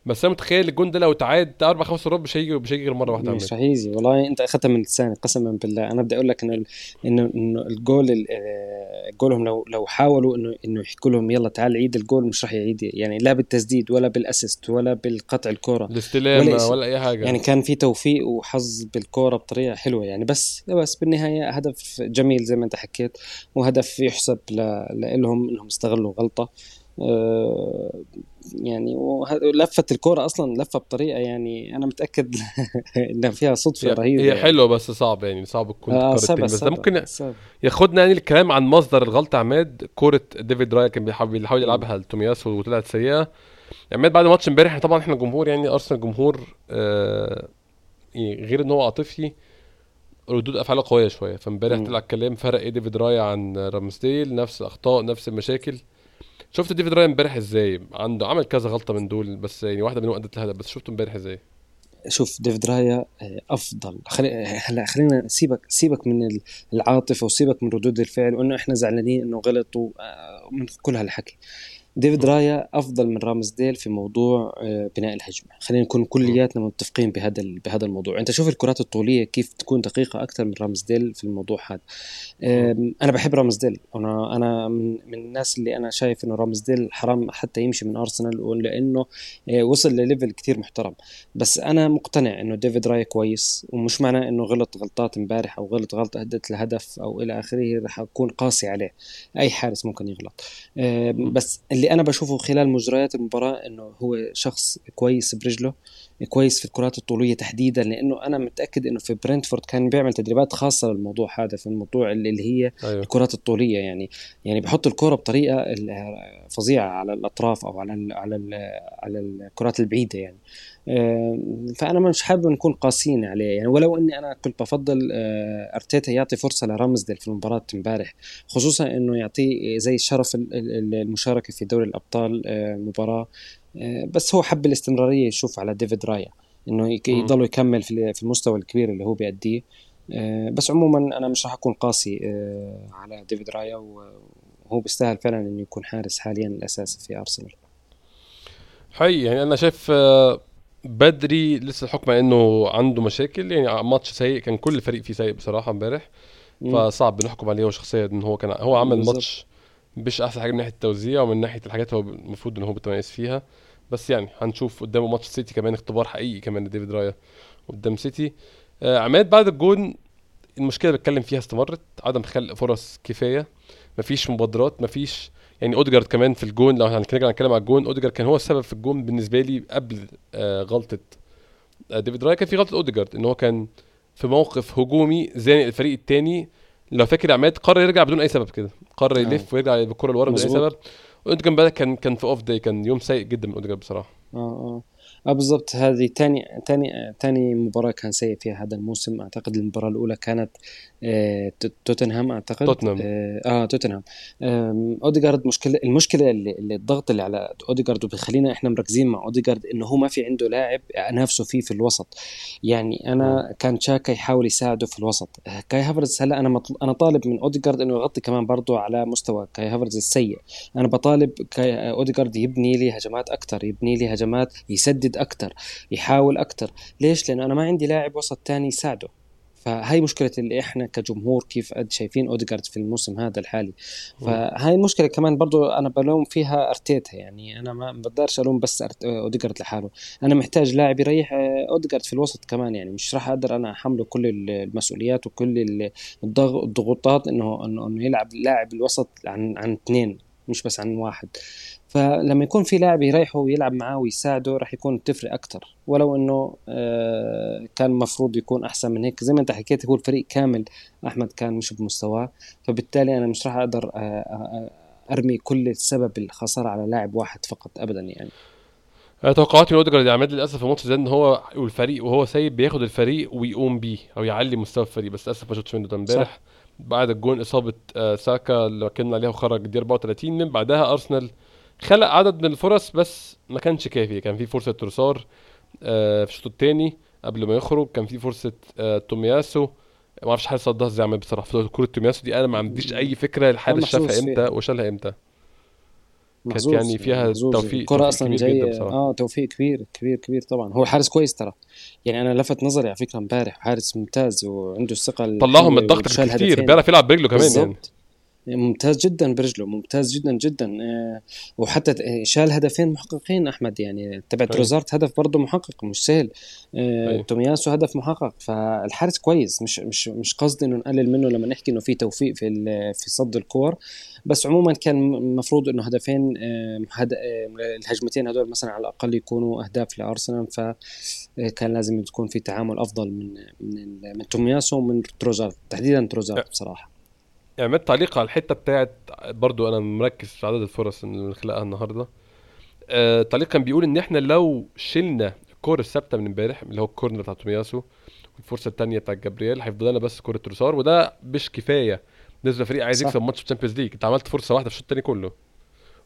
Speaker 1: بس أنا متخيل الجون ده لو اتعاد أربع خمس مرات مش هيجي مش هيجي غير مرة واحدة
Speaker 2: مش هيجي. والله أنت أخذتها من لساني قسما بالله. أنا بدي أقول لك إنه انه إنه الجول آه، جولهم لو لو حاولوا انه إنه يحكوا لهم يلا تعال عيد الجول مش راح يعيد. يعني لا بالتسديد ولا بال assist ولا بالقطع الكرة
Speaker 1: الاستلام ولا, ولا أي حاجة.
Speaker 2: يعني كان في توفيق وحظ بالكوره بطريقة حلوة يعني. بس بس بالنهاية هدف جميل زي ما أنت حكيت وهدف يحسب لهم إنهم استغلوا غلطة. آه، يعني ولفت الكورة أصلا لفة بطريقة يعني أنا متأكد انها فيها صدفة رهيبة
Speaker 1: هي
Speaker 2: يعني.
Speaker 1: حلوة بس صعب يعني صعب تكون آه بس ده ممكن ياخدنا يعني الكلام عن مصدر الغلطه عماد كورة ديفيد رايا كان بيحاول بيحاول يلعبها لتومياس وطلعت سيئه عماد بعد ماتش امبارح طبعا إحنا جمهور يعني أرسنال جمهور آه يعني غير إن هو عاطفي ردود أفعاله قوية شوية. فامبارح طلع الكلام فرق إيه ديفيد رايا عن رامسديل نفس الاخطاء نفس المشاكل. شفت ديفيد رايا امبارح إزاي؟ عنده عمل كذا غلطة من دول بس يعني واحدة منهم أدت الهدف بس شفته امبارح إزاي؟
Speaker 2: شوف ديفيد رايا آه، أفضل. خلي هلا خلينا سيبك سيبك من العاطفة وسيبك من ردود الفعل وإنه إحنا زعلانين إنه غلط ومن كل هالحكي. ديفيد رايا أفضل من رامسديل في موضوع آه، بناء الهجمه خلينا نكون كلياتنا متفقين بهذا بهذا الموضوع. أنت شوف الكرات الطولية كيف تكون دقيقة أكثر من رامسديل في الموضوع هذا. أنا بحب رامسديل. أنا أنا من, من الناس اللي أنا شايف إنه رامسديل حرام حتى يمشي من أرسنال لأنه آه، وصل ل level كثير محترم. بس أنا مقتنع إنه ديفيد رايا كويس ومش معناه إنه غلط غلطات إمبارح أو غلط غلطة أدت لهدف أو إلى آخره رح أكون قاسي عليه. أي حارس ممكن يغلط. بس اللي اللي أنا بشوفه خلال مجريات المباراة إنه هو شخص كويس برجله كويس في الكرات الطولية تحديدا لأنه أنا متأكد إنه في برنتفورد كان بيعمل تدريبات خاصة للموضوع هذا في الموضوع اللي هي أيوه. الكرات الطولية يعني يعني بحط الكره بطريقة فظيعة على الأطراف أو على ال على ال على الكرات البعيدة يعني فأنا مش حابب نكون قاسيين عليه. يعني ولو إني أنا كنت بفضل آه، أرتيتا يعطي فرصة لرامزديل في المباراة امبارح خصوصا إنه يعطيه زي شرف المشاركة في دوري الأبطال آه، مباراة بس هو حب الاستمرارية يشوف على ديفيد رايا إنه يضل يكمل في المستوى الكبير اللي هو بيأديه. بس عموما أنا مش راح أكون قاسي على ديفيد رايا وهو بيستاهل فعلا إنه يكون حارس حاليا الاساسي في أرسنال.
Speaker 1: حقيقي يعني أنا شايف بدري لسه الحكم إنه عنده مشاكل يعني ماتش سيء كان كل الفريق فيه سيء بصراحة امبارح. فصعب نحكم عليه هو شخصيا إن هو كان هو عمل ماتش مش أحسن حاجة من ناحية التوزيع ومن ناحية الحاجات هو المفروض إن هو بيتميز فيها. بس يعني هنشوف قدامه ماتش سيتي كمان اختبار حقيقي كمان لديفيد رايا قدام سيتي. آه عماد بعد الجون المشكلة اللي بتكلم فيها استمرت. عدم خلق فرص كفاية. مفيش مبادرات مفيش يعني اوديجارد كمان في الجون لو هنرجع نتكلم على الجون اوديجارد كان هو السبب في الجون بالنسبة لي قبل آه غلطة آه ديفيد رايا. كان في غلطة اوديجارد إن هو كان في موقف هجومي زانق الفريق الثاني لو فاكر عماد قرر يرجع بدون أي سبب كده. قرر يلف آه. ويرجع بالكرة لورا بدون أي سبب. اوديجارد كان كان في off day كان يوم سيء جدا من اوديجارد بصراحة.
Speaker 2: آه آه. آه بالضبط. هذه تاني تاني تاني مباراة كان سيء فيها هذا الموسم. أعتقد المباراة الأولى كانت آه توتنهام أعتقد؟
Speaker 1: توتنهام.
Speaker 2: آه, آه توتنهام. آه اوديجارد مشكلة المشكلة اللي, اللي الضغط اللي على اوديجارد وبيخلينا إحنا مركزين مع اوديجارد إنه هو ما في عنده لاعب نفسه فيه في الوسط. يعني أنا كان شاكا يحاول يساعده في الوسط. كاي هافرتس هلا أنا مطل... أنا طالب من اوديجارد إنه يغطي كمان برضه على مستوى كاي هافرتس السيء. أنا بطالب كاي اوديجارد يبني لي هجمات أكثر يبني لي هجمات يسدد أكثر يحاول أكثر ليش؟ لأنه أنا ما عندي لاعب وسط تاني يساعده. فهاي مشكلة اللي إحنا كجمهور كيف قد شايفين اوديجارد في الموسم هذا الحالي. فهاي المشكلة كمان برضو أنا بلوم فيها أرتيتا يعني أنا ما بقدرش ألوم بس اوديجارد لحاله. أنا محتاج لاعب يريح آه، اوديجارد في الوسط كمان يعني مش راح أقدر أنا أحمله كل المسؤوليات وكل الضغوطات إنه إنه يلعب لاعب الوسط عن عن اثنين مش بس عن واحد. فلما يكون في لاعب يريحه ويلعب معاه ويساعده راح يكون تفرق أكثر ولو إنه آه، كان المفروض يكون أحسن من هيك. زي ما أنت حكيت هو الفريق كامل أحمد كان مش بمستواه. فبالتالي أنا مش راح أقدر آه، آه، أرمي كل السبب الخسارة على لاعب واحد فقط ابدا يعني.
Speaker 1: توقعاتي من اوديجارد عماد للأسف في الماتش ده إن هو والفريق وهو سايب بياخد الفريق ويقوم بيه أو يعلي مستوى الفريق. بس للأسف ما شفتش منه ده امبارح بعد الجون إصابة ساكا اللي اتكلمنا عليها وخرج دي 34 من بعدها أرسنال خلق عدد من الفرص بس ما كانش كافي. كان في فرصة تروسار آه، في الشوط الثاني قبل ما يخرج. كان في فرصة آه، تومياسو. ما أعرفش حارس صدها إزاي عمل بصراحة كرة تومياسو دي. أنا ما عنديش اي فكرة الحارس شافها إمتى وشالها إمتى. كانت يعني فيها توفيق
Speaker 2: الكرة أصلا جاية آه توفيق كبير كبير كبير طبعا. هو حارس كويس ترى. يعني أنا لفت نظري على فكرة امبارح. حارس ممتاز وعنده الثقة
Speaker 1: طلعهم من الضغط كتير بيعرف يلعب برجله كمان يعني.
Speaker 2: ممتاز جدا برجله ممتاز جدا جدا. آه، وحتى شال هدفين محققين أحمد يعني تبع تروزارت هدف برضه محقق مش سهل. آه، أيوه. تومياسو هدف محقق فالحارس كويس مش مش مش قصدي إنه نقلل منه لما نحكي إنه في توفيق في في صد الكور. بس عموما كان المفروض إنه هدفين آه، هد... الهجمتين هدول مثلا على الأقل يكونوا أهداف لأرسنال فكان لازم تكون في تعامل أفضل من من من تومياسو ومن تروسارد تحديدا تروسارد بصراحة.
Speaker 1: يعني تعليق على الحتة بتاعت برضو أنا مركز في عدد الفرص اللي خلقها النهارده. آه تعليق كان بيقول إن إحنا لو شلنا الكور الثابتة من امبارح اللي هو ال corner بتاع تومياسو والفرصة الثانية بتاعت جابرييل هيفضل لنا بس كورة تروسارد وده مش كفاية. بالنسبة لفريق عايز يكسب ماتش ال Champions League. أنت عملت فرصة واحدة في الشوط الثاني كله.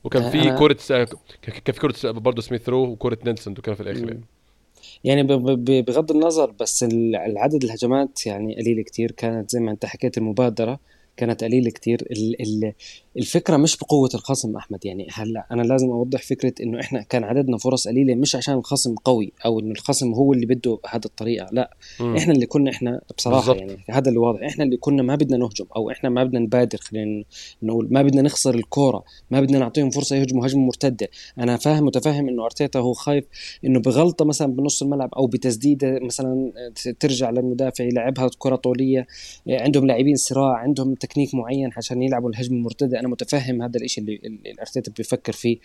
Speaker 1: وكان في كورة كان في كورة برضه سميث رو وكورة نيلسون وكان في الآخر يعني.
Speaker 2: يعني بغض النظر بس العدد الهجمات يعني قليل كتير. كانت زي ما أنت حكيت المبادرة. كانت قليله كتير. الفكرة مش بقوة الخصم أحمد يعني هلأ أنا لازم أوضح فكرة إنه إحنا كان عددنا فرص قليلة مش عشان الخصم قوي أو إنه الخصم هو اللي بده هذه الطريقة لأ م. إحنا اللي كنا إحنا بصراحة بالزبط. يعني هذا اللي واضح إحنا اللي كنا ما بدنا نهجم أو إحنا ما بدنا نبادر خلينا نقول ما بدنا نخسر الكورة ما بدنا نعطيهم فرصة يهجموا هجمة مرتدة أنا فاهم متفهم إنه أرتيتا هو خايف إنه بغلطة مثلا بنص الملعب أو بتسديدة مثلا ترجع للمدافع يلعبها كرة طولية عندهم لاعبين صراع عندهم تكنيك معين عشان يلعبوا الهجمة المرتدة أنا متفهم هذا الشيء اللي الأرتيتا بيفكر فيه.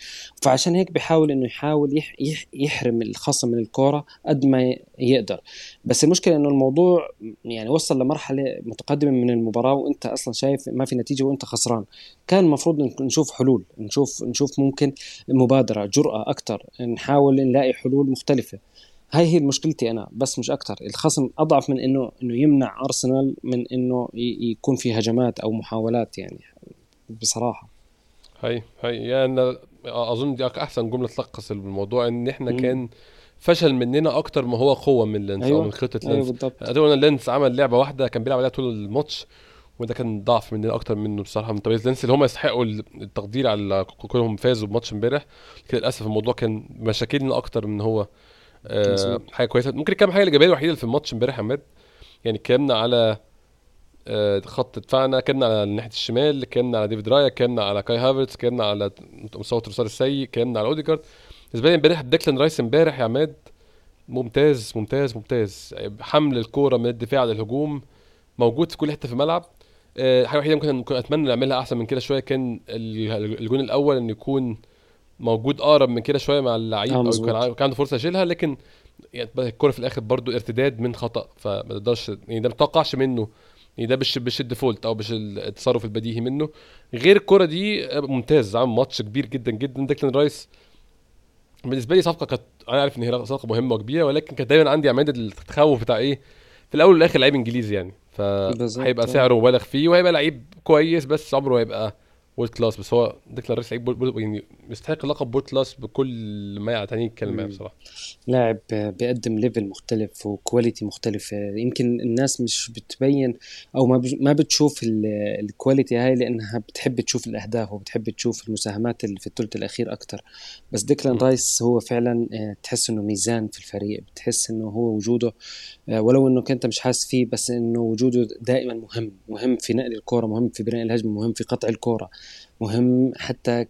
Speaker 2: فعشان هيك بيحاول إنه يحاول يح يح يحرم الخصم من الكورة قد ما يقدر. بس المشكلة إنه الموضوع يعني وصل لمرحلة متقدمة من المباراة وأنت أصلا شايف ما في نتيجة وأنت خسران. كان المفروض نشوف حلول نشوف نشوف ممكن مبادرة جرأة أكثر نحاول نلاقي حلول مختلفة. هاي هي مشكلتي أنا بس مش أكثر الخصم أضعف من انه إنه يمنع أرسنال من إنه يكون في هجمات أو محاولات يعني. بصراحة.
Speaker 1: هاي هاي يعني أظن دي أحسن جملة تلخص الموضوع إن إحنا مم. كان فشل مننا أكتر ما هو قوة من لينس أيوة. أو من خطة لينس أيوه بالضبط. لينس عمل لعبة واحدة كان بيلعب عليها طول الماتش وده كان ضعف مننا أكتر منه بصراحة. من طبيعة لينس اللي هم يستحقوا التقدير على كونهم فازوا بماتش امبارح لكن للأسف الموضوع كان مشاكلنا أكتر من هو آه حاجة كويسة. ممكن كام حاجة الإيجابية الوحيدة اللي في الماتش امبارح يا عماد يعني اتكلمنا على خط دفاعنا اتكلمنا على ناحيه الشمال اتكلمنا على ديفيد رايا اتكلمنا على كاي هافرتس اتكلمنا على مستوى تروسارد السيء اتكلمنا على أوديجارد. بالنسبة لي امبارح ديكلان رايس امبارح يا عماد ممتاز ممتاز ممتاز. حمل الكورة من الدفاع للهجوم موجود في كل حتة في الملعب. آه، حاجة وحيدة ممكن أتمنى نعملها أحسن من كده شوية كان الجون الأول انه يكون موجود أقرب من كده شوية مع اللعيب أو كان عنده فرصة يشيلها لكن يعني الكورة في الآخر برضو ارتداد من خطأ فما تقدرش يعني ده ما تتوقعش منه. يعني ده مش مش ال default أو مش التصرف البديهي منه. غير الكوره دي ممتاز. عمل ماتش كبير جدا جدا. ديكلان رايس بالنسبة لي صفقة كانت أنا عارف إن هي صفقة مهمة وكبيرة ولكن كانت دايما عندي عماد التخوف بتاع إيه في الأول والآخر لعيب إنجليزي يعني. فهيبقى سعره مبالغ فيه وهيبقى لعيب كويس بس عمره هيبقى world class بس هو ديكلان رايس لعيب يعني يستحق لقب world class بكل ما تعنيه الكلمة بصراحة.
Speaker 2: لاعب بيقدم level مختلف و quality مختلفه يمكن الناس مش بتبين أو ما ما بتشوف ال quality هاي لأنها بتحب تشوف الأهداف وبتحب تشوف المساهمات اللي في الثلث الأخير أكثر بس ديكلان رايس هو فعلا آه، تحس إنه ميزان في الفريق. بتحس إنه هو وجوده آه، ولو إنه كنت مش حاسس فيه بس إنه وجوده دائما مهم. مهم في نقل الكورة مهم في بناء الهجمة مهم في قطع الكورة. مهم حتى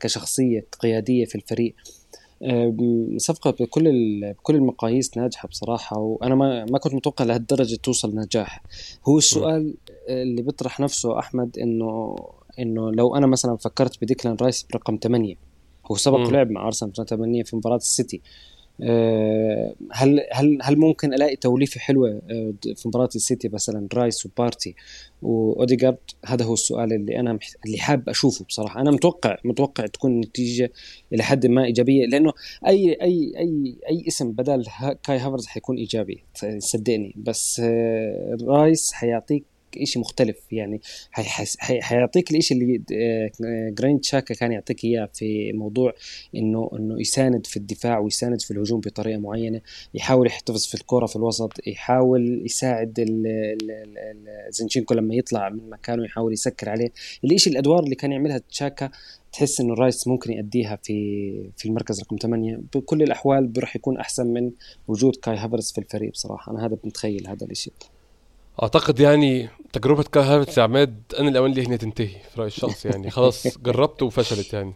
Speaker 2: كشخصية قيادية في الفريق. صفقة بكل بكل المقاييس ناجحة بصراحة وأنا ما ما كنت متوقع لهالدرجة توصل نجاح. هو السؤال اللي بيطرح نفسه أحمد إنه إنه لو أنا مثلا فكرت بديكلان رايس برقم 8 هو سبق لعب مع أرسنال 8 في مباراة السيتي. هل هل هل ممكن ألاقي توليفة حلوة آه، في مباراة السيتي مثلا رايس وبارتي واوديجارد هذا هو السؤال اللي أنا محت... اللي حاب أشوفه بصراحة. أنا متوقع متوقع تكون النتيجه إلى حد ما إيجابية لأنه اي اي اي أي اسم بدل كاي هافرز حيكون إيجابي صدقني بس آه، رايس حيعطيك شيء مختلف يعني حيعطيك الشيء اللي جرانيت تشاكا كان يعطيك إياه في موضوع إنه إنه يساند في الدفاع ويساند في الهجوم بطريقة معينة يحاول يحتفظ في الكرة في الوسط يحاول يساعد زنشينكو لما يطلع من مكانه يحاول يسكر عليه. الشيء الأدوار اللي كان يعملها تشاكا تحس إنه رايس ممكن يأديها في في المركز رقم 8 بكل الأحوال راح يكون أحسن من وجود كاي هافرز في الفريق بصراحة. أنا هذا متخيل هذا الشيء
Speaker 1: أعتقد يعني تجربة يا عماد أنا الاوان اللي هي تنتهي في رايي الشخصي يعني. خلاص جربت وفشلت يعني.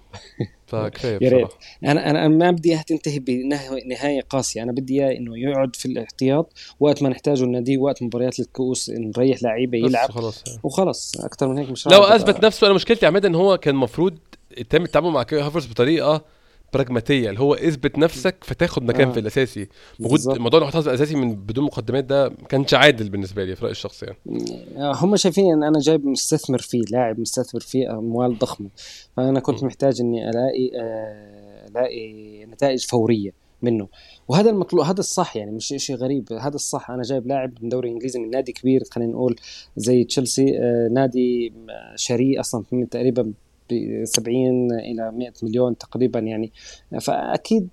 Speaker 1: فكفاية
Speaker 2: يا ريت. أنا أنا ما بدي إياها تنتهي بنهاية قاسية. أنا بدي اياه إنه يقعد في الاحتياط وقت ما نحتاجه النادي وقت مباريات الكؤوس نريح لعيبة يلعب.
Speaker 1: خلاص يعني.
Speaker 2: وخلاص أكثر من هيك مش
Speaker 1: لو أثبت نفسه أنا مشكلتي يا عماد إن هو كان المفروض يتم التعامل مع كاي هافرز بطريقة براجماتية اللي هو اثبت نفسك فتاخد مكان آه. في الأساسي. وجود موضوع المحتفظ الاساسي من بدون مقدمات ده ما كانش عادل بالنسبة لي في رأيي الشخصي يعني.
Speaker 2: آه، هم شايفين إن أنا جايب مستثمر فيه لاعب مستثمر فيه اموال ضخمه فأنا كنت م. محتاج إني ألاقي آه ألاقي نتائج فورية منه. وهذا المطلوب هذا الصح يعني مش شيء غريب. هذا الصح أنا جايب لاعب من دوري إنجليزي من نادي كبير خلينا نقول زي تشيلسي آه نادي شري أصلا من تقريبا 70 إلى 100 مليون تقريبا يعني. فأكيد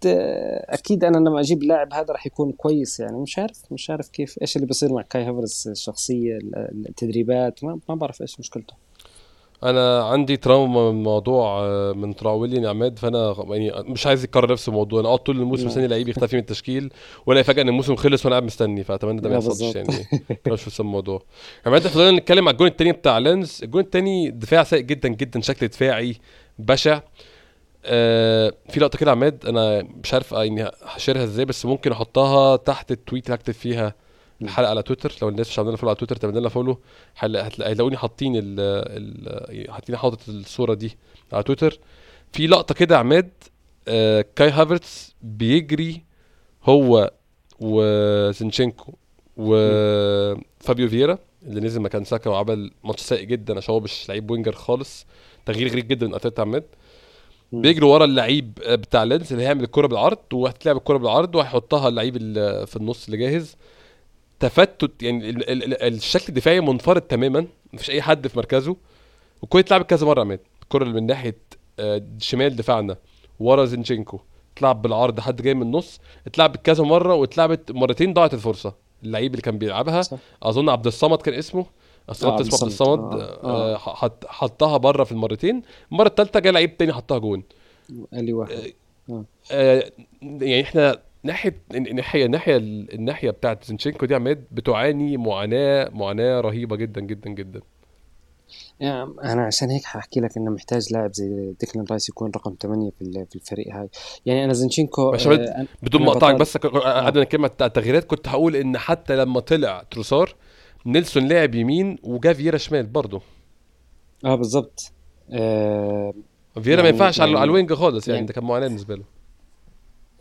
Speaker 2: أكيد أنا لما أجيب لاعب هذا راح يكون كويس يعني. مش عارف مش عارف كيف إيش اللي بيصير مع كاي هافرز الشخصية التدريبات ما, ما بعرف إيش مشكلته.
Speaker 1: أنا عندي تراوما من موضوع آه، من تراولي عماد فأنا يعني مش عايز يكرر نفس الموضوع. أنا قعدت طول الموسم مستني لعيب يختفي من التشكيل ولا فجأة إن الموسم خلص وأنا قاعد مستني فأتمنى ده ما يحصلش يعني مش في الموضوع. عماد خلينا نتكلم على الجون الثاني بتاع لينز. الجون الثاني دفاع سيء جدا جدا شكل دفاعي بشع. آه في لقطة كده عماد أنا مش عارف يعني هشيرها إزاي بس ممكن أحطها تحت ال tweet اللي هكتب فيها. الحلقة على تويتر. لو الناس مش عاملين follow على تويتر تعمل لنا follow. هتلاقوني حاطين ال حاطين حاطط الصورة دي على تويتر. في لقطة كده عماد آه كاي هافرتس بيجري هو وزنشينكو وفابيو فييرا اللي نزل مكان ساكا وعمل ماتش سيء جدا عشان هو مش لعيب winger خالص. تغيير غريب جدا من أرتيتا يا عماد. بيجروا ورا اللعيب بتاع لينز اللي هيعمل الكرة بالعرض وهتلعب الكرة بالعرض وهيحطها اللعيب في النص اللي جاهز. تفتت يعني ال ال ال الشكل الدفاعي منفرد تماما مفيش أي حد في مركزه والكوره اتلعبت كذا مرة عماد الكره اللي من ناحية آه، شمال دفاعنا ورا زينشينكو اتلعب بالعرض حد جاي من النص اتلعبت كذا مرة واتلعبت مرتين ضاعت الفرصة اللعيب اللي كان بيلعبها صح. أظن عبد الصمد كان اسمه أصل آه اسمه عبد الصمد آه. آه. حط حطها بره في المرتين المرة الثالثه جه لعيب تاني حطها جون
Speaker 2: قال واحد
Speaker 1: آه. آه. يعني إحنا ناحيه الناحيه الناحيه الناحية بتاعت زنشينكو دي عماد بتعاني معاناه معاناة رهيبة جدا جدا جدا.
Speaker 2: يعني أنا عشان هيك حأحكي لك إنه محتاج لاعب زي ديكلان رايس يكون رقم 8 في في الفريق هاي. يعني أنا زنشينكو
Speaker 1: آه بدون ما أقطعك بس قبل كلمه التغييرات كنت هقول إن حتى لما طلع تروسار نيلسون لعب يمين وجا فييرا شمال برضه
Speaker 2: آه بالظبط
Speaker 1: آه فييرا يعني ما ينفعش يعني على ال wing خالص يعني, يعني ده كان معاناة بالنسبة له.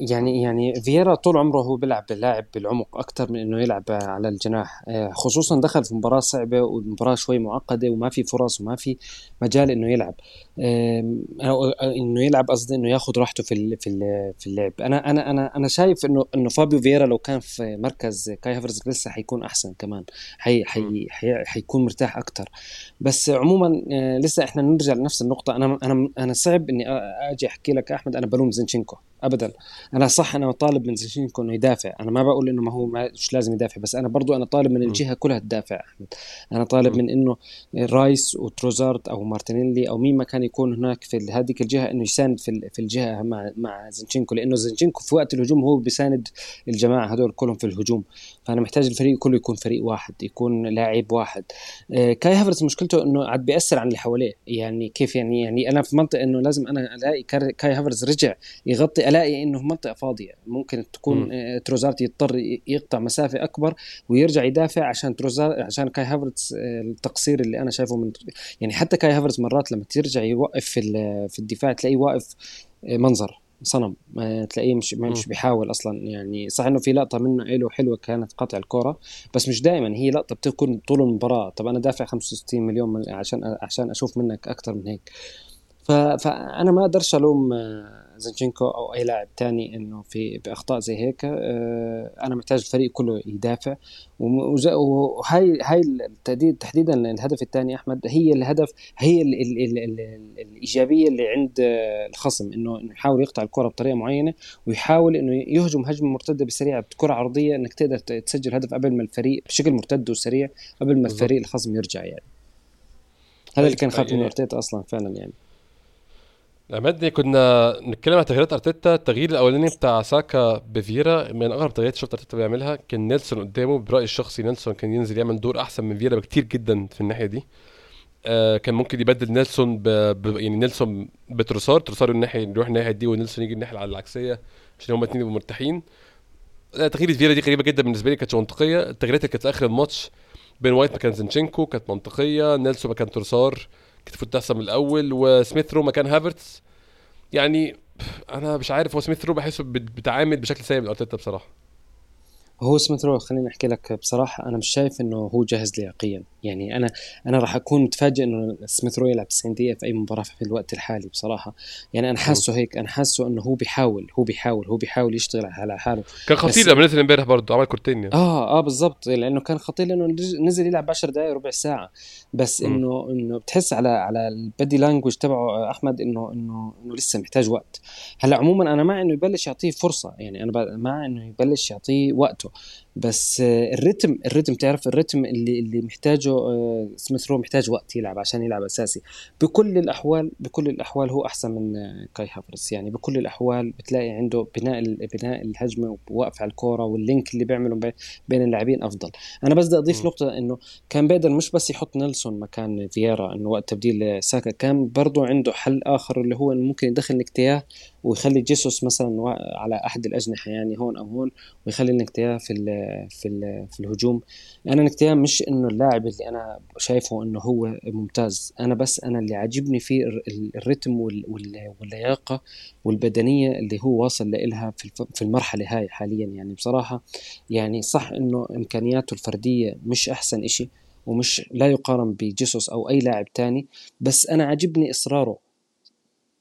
Speaker 2: يعني يعني فييرا طول عمره هو بيلعب لاعب بالعمق أكثر من إنه يلعب على الجناح. آه، خصوصا دخل في مباراة صعبة والمباراة شوي معقدة وما في فرص وما في مجال إنه يلعب. إنه يلعب قصدي إنه ياخذ راحته في في في اللعب. أنا أنا أنا أنا شايف إنه إنه فابيو فييرا لو كان في مركز كاي هافرز لسه حيكون أحسن كمان. حي حي حي حيكون مرتاح أكثر بس عموما آه، لسه إحنا نرجع لنفس النقطة. أنا أنا أنا صعب إني أجي أحكي لك أحمد. أنا بلوم زينشينكو. ابدا. أنا صح أنا طالب من زينشينكو إنه يدافع. أنا ما بقول إنه ما هو مش لازم يدافع بس أنا برضو أنا طالب من الجهة كلها تدافع. أنا طالب من إنه رايس وتروسارد أو مارتينيلي أو مين ما كان يكون هناك في هذيك الجهة إنه يساند في في الجهة مع مع زينشينكو لأنه زينشينكو في وقت الهجوم هو بيساند الجماعة هذول كلهم في الهجوم. فأنا محتاج الفريق كله يكون فريق واحد يكون لاعب واحد. آه كاي هافرز مشكلته إنه عاد بيأثر على اللي حواليه. يعني كيف يعني يعني أنا في منطقة إنه لازم أنا ألاقي كاي هافرز رجع يغطي ألاقي إنه في منطقة فاضية. ممكن تكون آه تروسارد يضطر يقطع مسافة أكبر ويرجع يدافع عشان تروسار عشان كاي هافرز آه التقصير اللي أنا شايفه من يعني حتى كاي هافرز مرات لما ترجع يوقف في في الدفاع تلاقيه واقف آه، منظر صنم. تلاقيه مش مش بيحاول أصلا. يعني صح إنه في لقطة منه له حلوة كانت قطع الكره بس مش دائما هي لقطة بتكون طول المباراة. طب أنا دافع 65 مليون عشان عشان أشوف منك أكثر من هيك. فأنا ما أقدرش ألوم زنشينكو أو أي لاعب تاني إنه في بأخطاء زي هيك آه، أنا محتاج الفريق كله يدافع. وهاي هاي التحديد تحديدا الهدف الثاني أحمد هي الهدف هي ال ال ال ال الإيجابية اللي عند الخصم إنه يحاول يقطع الكرة بطريقة معينة ويحاول إنه يهجم هجمة مرتدة بسريعة بكرة عرضية إنك تقدر تسجل هدف قبل ما الفريق بشكل مرتد وسريع قبل ما الفريق الخصم يرجع يعني. هذا اللي كان خاطر من أرتيتا أصلا فعلا يعني.
Speaker 1: عماد كنا نتكلم عن تغييرات أرتيتا. التغيير الأولاني بتاع ساكا بفييرا من أغرب التغييرات شفت أرتيتا بيعملها كان نيلسون قدامه. برأيي الشخصي نيلسون كان ينزل يعمل دور أحسن من فييرا بكتير جدا في الناحية دي. آه كان ممكن يبدل نيلسون ب... ب... يعني نيلسون بتروسار. تروسار الناحيه يروح الناحية دي ونيلسون يجي الناحية العكسية عشان هما الاثنين يبقوا مرتاحين. آه تغيير فييرا دي غريبة جدا بالنسبة لي كانت منطقية. التغييرات اللي كانت آخر الماتش بن وايت مكان زنشينكو كانت منطقية. نيلسون مكان تروسار. تحصل من الأول وسميث رو مكان هافرتس. يعني أنا مش عارف هو سميث رو بحسه بتعامل بشكل سيء من ارتيتا بصراحة.
Speaker 2: هو سميث رو خليني أحكي لك بصراحة أنا مش شايف إنه هو جاهز لياقيا. يعني أنا أنا راح أكون متفاجئ إنه سميث رو يلعب 90 دقيقة في أي مباراة في الوقت الحالي بصراحة. يعني أنا حاسه هيك أنا حاسه إنه هو بيحاول هو بيحاول هو بيحاول يشتغل على حاله.
Speaker 1: كان خطير لما نزل امبارح برضه عمل كورتين يعني.
Speaker 2: آه آه بالضبط. لأنه كان خطير لأنه نزل يلعب 10 دقائق ربع ساعة. بس إنه إنه بتحس على على ال body language تبعه أحمد إنه إنه إنه لسه محتاج وقت. هلأ عموما أنا مع إنه يبلش يعطيه فرصة. يعني أنا مع إنه يبلش يعطيه وقته. بس ال rhythm ال rhythm تعرف ال rhythm اللي اللي محتاجه آه، سميث رو محتاج وقت يلعب عشان يلعب أساسي. بكل الأحوال بكل الأحوال هو أحسن من آه، كاي هافرز يعني بكل الأحوال بتلاقي عنده بناء بناء الهجمة ووقف على الكورة وال link اللي بيعمله بين اللاعبين أفضل. أنا بس بدي أضيف نقطة إنه كان بيقدر مش بس يحط نيلسون مكان فييرا إنه وقت تبديل ساكا كان برضه عنده حل آخر اللي هو ممكن يدخل نكتياه ويخلي جيسوس مثلا على أحد الأجنحة يعني هون أو هون ويخلي نكتياه في ال في ال في الهجوم. أنا نكتياه مش إنه اللاعب اللي أنا شايفه إنه هو ممتاز. أنا بس أنا اللي عاجبني فيه الريتم واللياقة والبدنية اللي هو واصل لها في المرحلة هاي حاليا يعني. بصراحة يعني صح إنه إمكانياته الفردية مش أحسن إشي ومش لا يقارن بجيسوس أو أي لاعب تاني بس أنا عاجبني إصراره.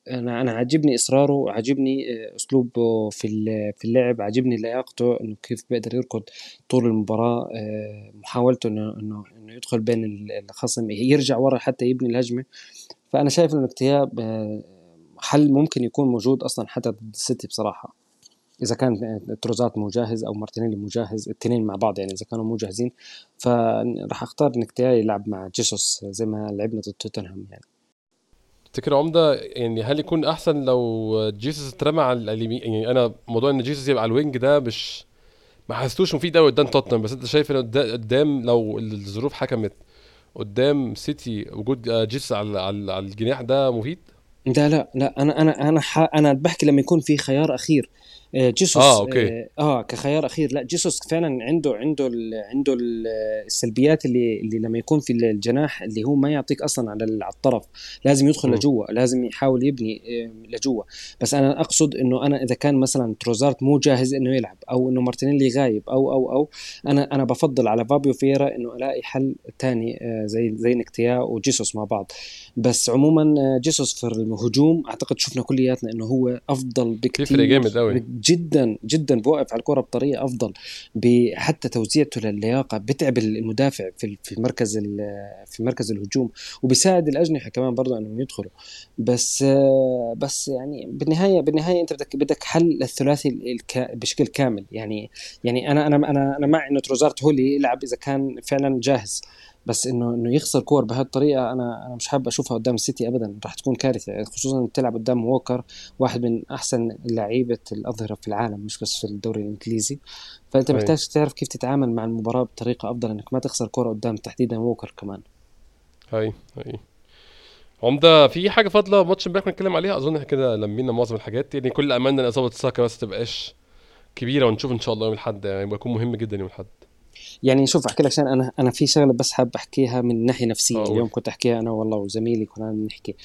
Speaker 2: أنا أنا عاجبني إصراره وعاجبني آه، أسلوبه في في اللعب عاجبني لياقته إنه كيف بيقدر يركض طول المباراة آه، محاولته إنه إنه إنه يدخل بين الخصم يرجع ورا حتى يبني الهجمة. فأنا شايف إنه الاكتئاب آه، حل ممكن يكون موجود أصلا حتى ضد السيتي بصراحة. إذا كان تروسارد مو جاهز أو مارتينيلي مو جاهز الاثنين مع بعض يعني إذا كانوا مو جاهزين فراح أختار نكتيا يلعب مع جيسوس زي ما لعبنا ضد توتنهام يعني.
Speaker 1: تفتكر عمدة يعني هل يكون أحسن لو جيسوس اترمى على اليمين يعني أنا موضوع إن جيسوس يبقى على ال wing ده مش ما حسيتوش مفيد قوي قدام توتنهام بس أنت شايف ان قدام لو الظروف حكمت قدام سيتي وجود جيسوس على على الجناح ده مفيد؟
Speaker 2: لا لا لا أنا أنا أنا أنا بحكي لما يكون في خيار أخير آه، جيسوس آه okay. آه, آه كخيار أخير. لا جيسوس فعلا عنده عنده ال عنده السلبيات اللي اللي لما يكون في الجناح اللي هو ما يعطيك أصلا على الطرف. لازم يدخل لجوا لازم يحاول يبني آه، لجوا. بس أنا أقصد إنه أنا إذا كان مثلا تروسارد مو جاهز إنه يلعب أو إنه مارتينيلي غايب أو أو أو أنا أنا بفضل على فابيو فيرا إنه ألاقي حل ثاني آه، زي زي نكتيا وجيسوس مع بعض. بس عموما جيسوس في الهجوم أعتقد شفنا كلياتنا إنه هو أفضل بكثير
Speaker 1: جامد قوي
Speaker 2: جدا جدا بوقف على الكرة بطريقة أفضل حتى توزيعته للياقة بتعب المدافع في في مركز في مركز الهجوم وبيساعد الأجنحة كمان برضه إنهم يدخلوا. بس بس يعني بالنهاية بالنهاية أنت بدك بدك حل للثلاثي بشكل كامل. يعني يعني أنا أنا أنا أنا مع إنه تروسارد هو اللي يلعب إذا كان فعلا جاهز. بس إنه إنه يخسر كورة بهالطريقة أنا أنا مش حابب أشوفها قدام السيتي ابدا. راح تكون كارثة خصوصا بتلعب قدام ووكر واحد من أحسن لعيبة الأظهرة في العالم مش بس في الدوري الإنجليزي. فأنت محتاج تعرف كيف تتعامل مع المباراة بطريقة أفضل إنك ما تخسر كورة قدام تحديدا ووكر كمان.
Speaker 1: هاي هاي. عمدة في حاجة فاضلة ماتش امبارح نتكلم عليها؟ أظن إحنا كده لمينا معظم الحاجات. يعني كل أملنا إن إصابة ساكا بس تبقاش كبيرة ونشوف إن شاء الله يوم الأحد يعني يكون مهم جدا يوم الأحد.
Speaker 2: يعني شوف أحكي لك عشان أنا أنا في شغلة بس حاب أحكيها من ناحية نفسية. أوه. اليوم كنت أحكيها أنا والله وزميلي كنا نحكي.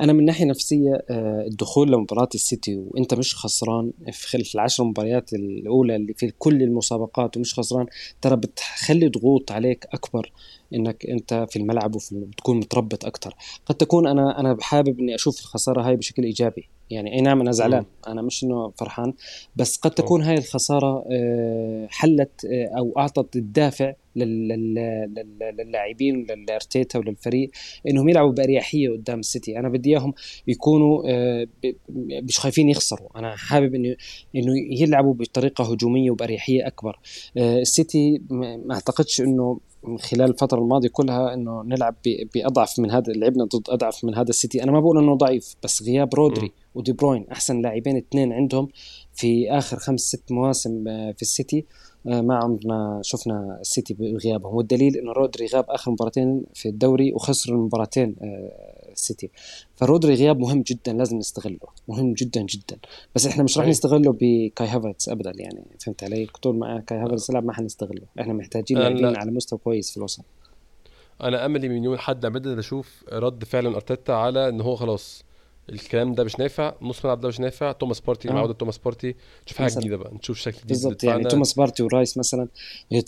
Speaker 2: أنا من ناحية نفسية آه، الدخول لمباراة السيتي وأنت مش خسران في خلال العشر مباريات الأولى اللي في كل المسابقات ومش خسران ترى بتخلي ضغوط عليك أكبر. إنك أنت في الملعب وفي تكون متربط أكثر قد تكون أنا أنا حابب إني أشوف الخسارة هاي بشكل إيجابي. يعني أي نعم أنا زعلان. أنا مش إنه فرحان بس قد تكون هاي الخسارة آه، حلت آه، أو أعطت الدافع للاعبين للارتيتا وللفريق إنهم يلعبوا بأريحية قدام السيتي. أنا بدي إياهم يكونوا آه، مش خايفين يخسروا. أنا حابب إنه إنه يلعبوا بطريقة هجومية وبأريحية أكبر. السيتي ما أعتقدش إنه خلال الفترة الماضية كلها إنه نلعب بأضعف من هذا لعبنا ضد أضعف من هذا السيتي. أنا ما بقول إنه ضعيف بس غياب رودري ودي بروين أحسن لاعبين اثنين عندهم في آخر خمس ست مواسم آه، في السيتي. آه، ما عمرنا شفنا السيتي بغيابهم. والدليل إنه رودري غاب آخر مباراتين في الدوري وخسر المباراتين السيتي. آه، فرودري غياب مهم جدا لازم نستغله. مهم جدا جدا. بس إحنا مش راح نستغله بكاي هافرتس ابدا يعني. فهمت علي؟ طول ما كاي هافرتس يلعب ما حنستغله. إحنا محتاجين لاعبين على مستوى كويس في الوسط.
Speaker 1: أنا أملي من يوم حد بدأت أشوف رد فعل إرتيتا على إن هو خلاص. الكلام ده مش نافع نص ملعب ده مش نافع توماس بارتي آه. عوده توماس بارتي نشوف حاجة جديدة بقى نشوف شكل جديد
Speaker 2: بالظبط يعني توماس بارتي ورايس مثلا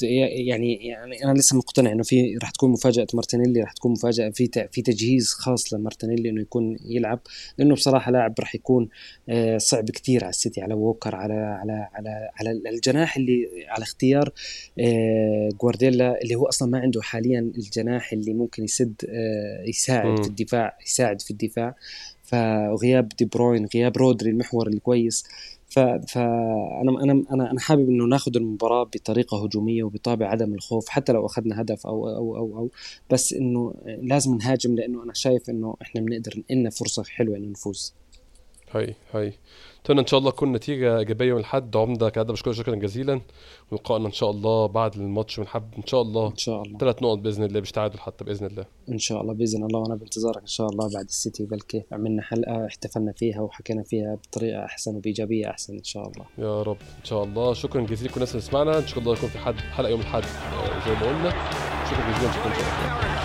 Speaker 2: يعني يعني أنا لسه مقتنع إنه في راح تكون مفاجأة مارتينيلي راح تكون مفاجأة في في تجهيز خاص لمارتينيلي إنه يكون يلعب لأنه بصراحة لاعب راح يكون آه، صعب كثير على السيتي على ووكر على على على على الجناح اللي على اختيار آه، جوارديولا اللي هو أصلا ما عنده حاليا الجناح اللي ممكن يسد آه، يساعد م. في الدفاع يساعد في الدفاع فغياب دي بروين غياب رودري المحور الكويس. فانا أنا أنا أنا حابب إنه ناخذ المباراة بطريقة هجومية وبطابع عدم الخوف حتى لو أخذنا هدف أو أو أو أو. بس إنه لازم نهاجم لأنه أنا شايف إنه إحنا بنقدر لنا فرصة حلوة إنه نفوز.
Speaker 1: هاي هاي. أتمنى إن شاء الله تكون نتيجة إيجابية يوم الأحد. عمده كده بشكرك شكرا جزيلا. ولقائنا إن شاء الله بعد الماتش بنحب إن شاء الله
Speaker 2: إن شاء الله.
Speaker 1: ثلاث نقط بإذن الله مش تعادل حتى بإذن الله.
Speaker 2: إن شاء الله بإذن الله. وأنا بانتظارك إن شاء الله بعد السيتي بلكي عملنا حلقة احتفلنا فيها وحكينا فيها بطريقة أحسن وبإيجابية أحسن إن شاء الله.
Speaker 1: يا رب. إن شاء الله. شكرا جزيلا. لكل الناس اللي سمعنا إن شاء الله يكون في حد حلقة يوم الأحد آه، زي ما قلنا. شكرا جزيلا. شكرا جزيلا.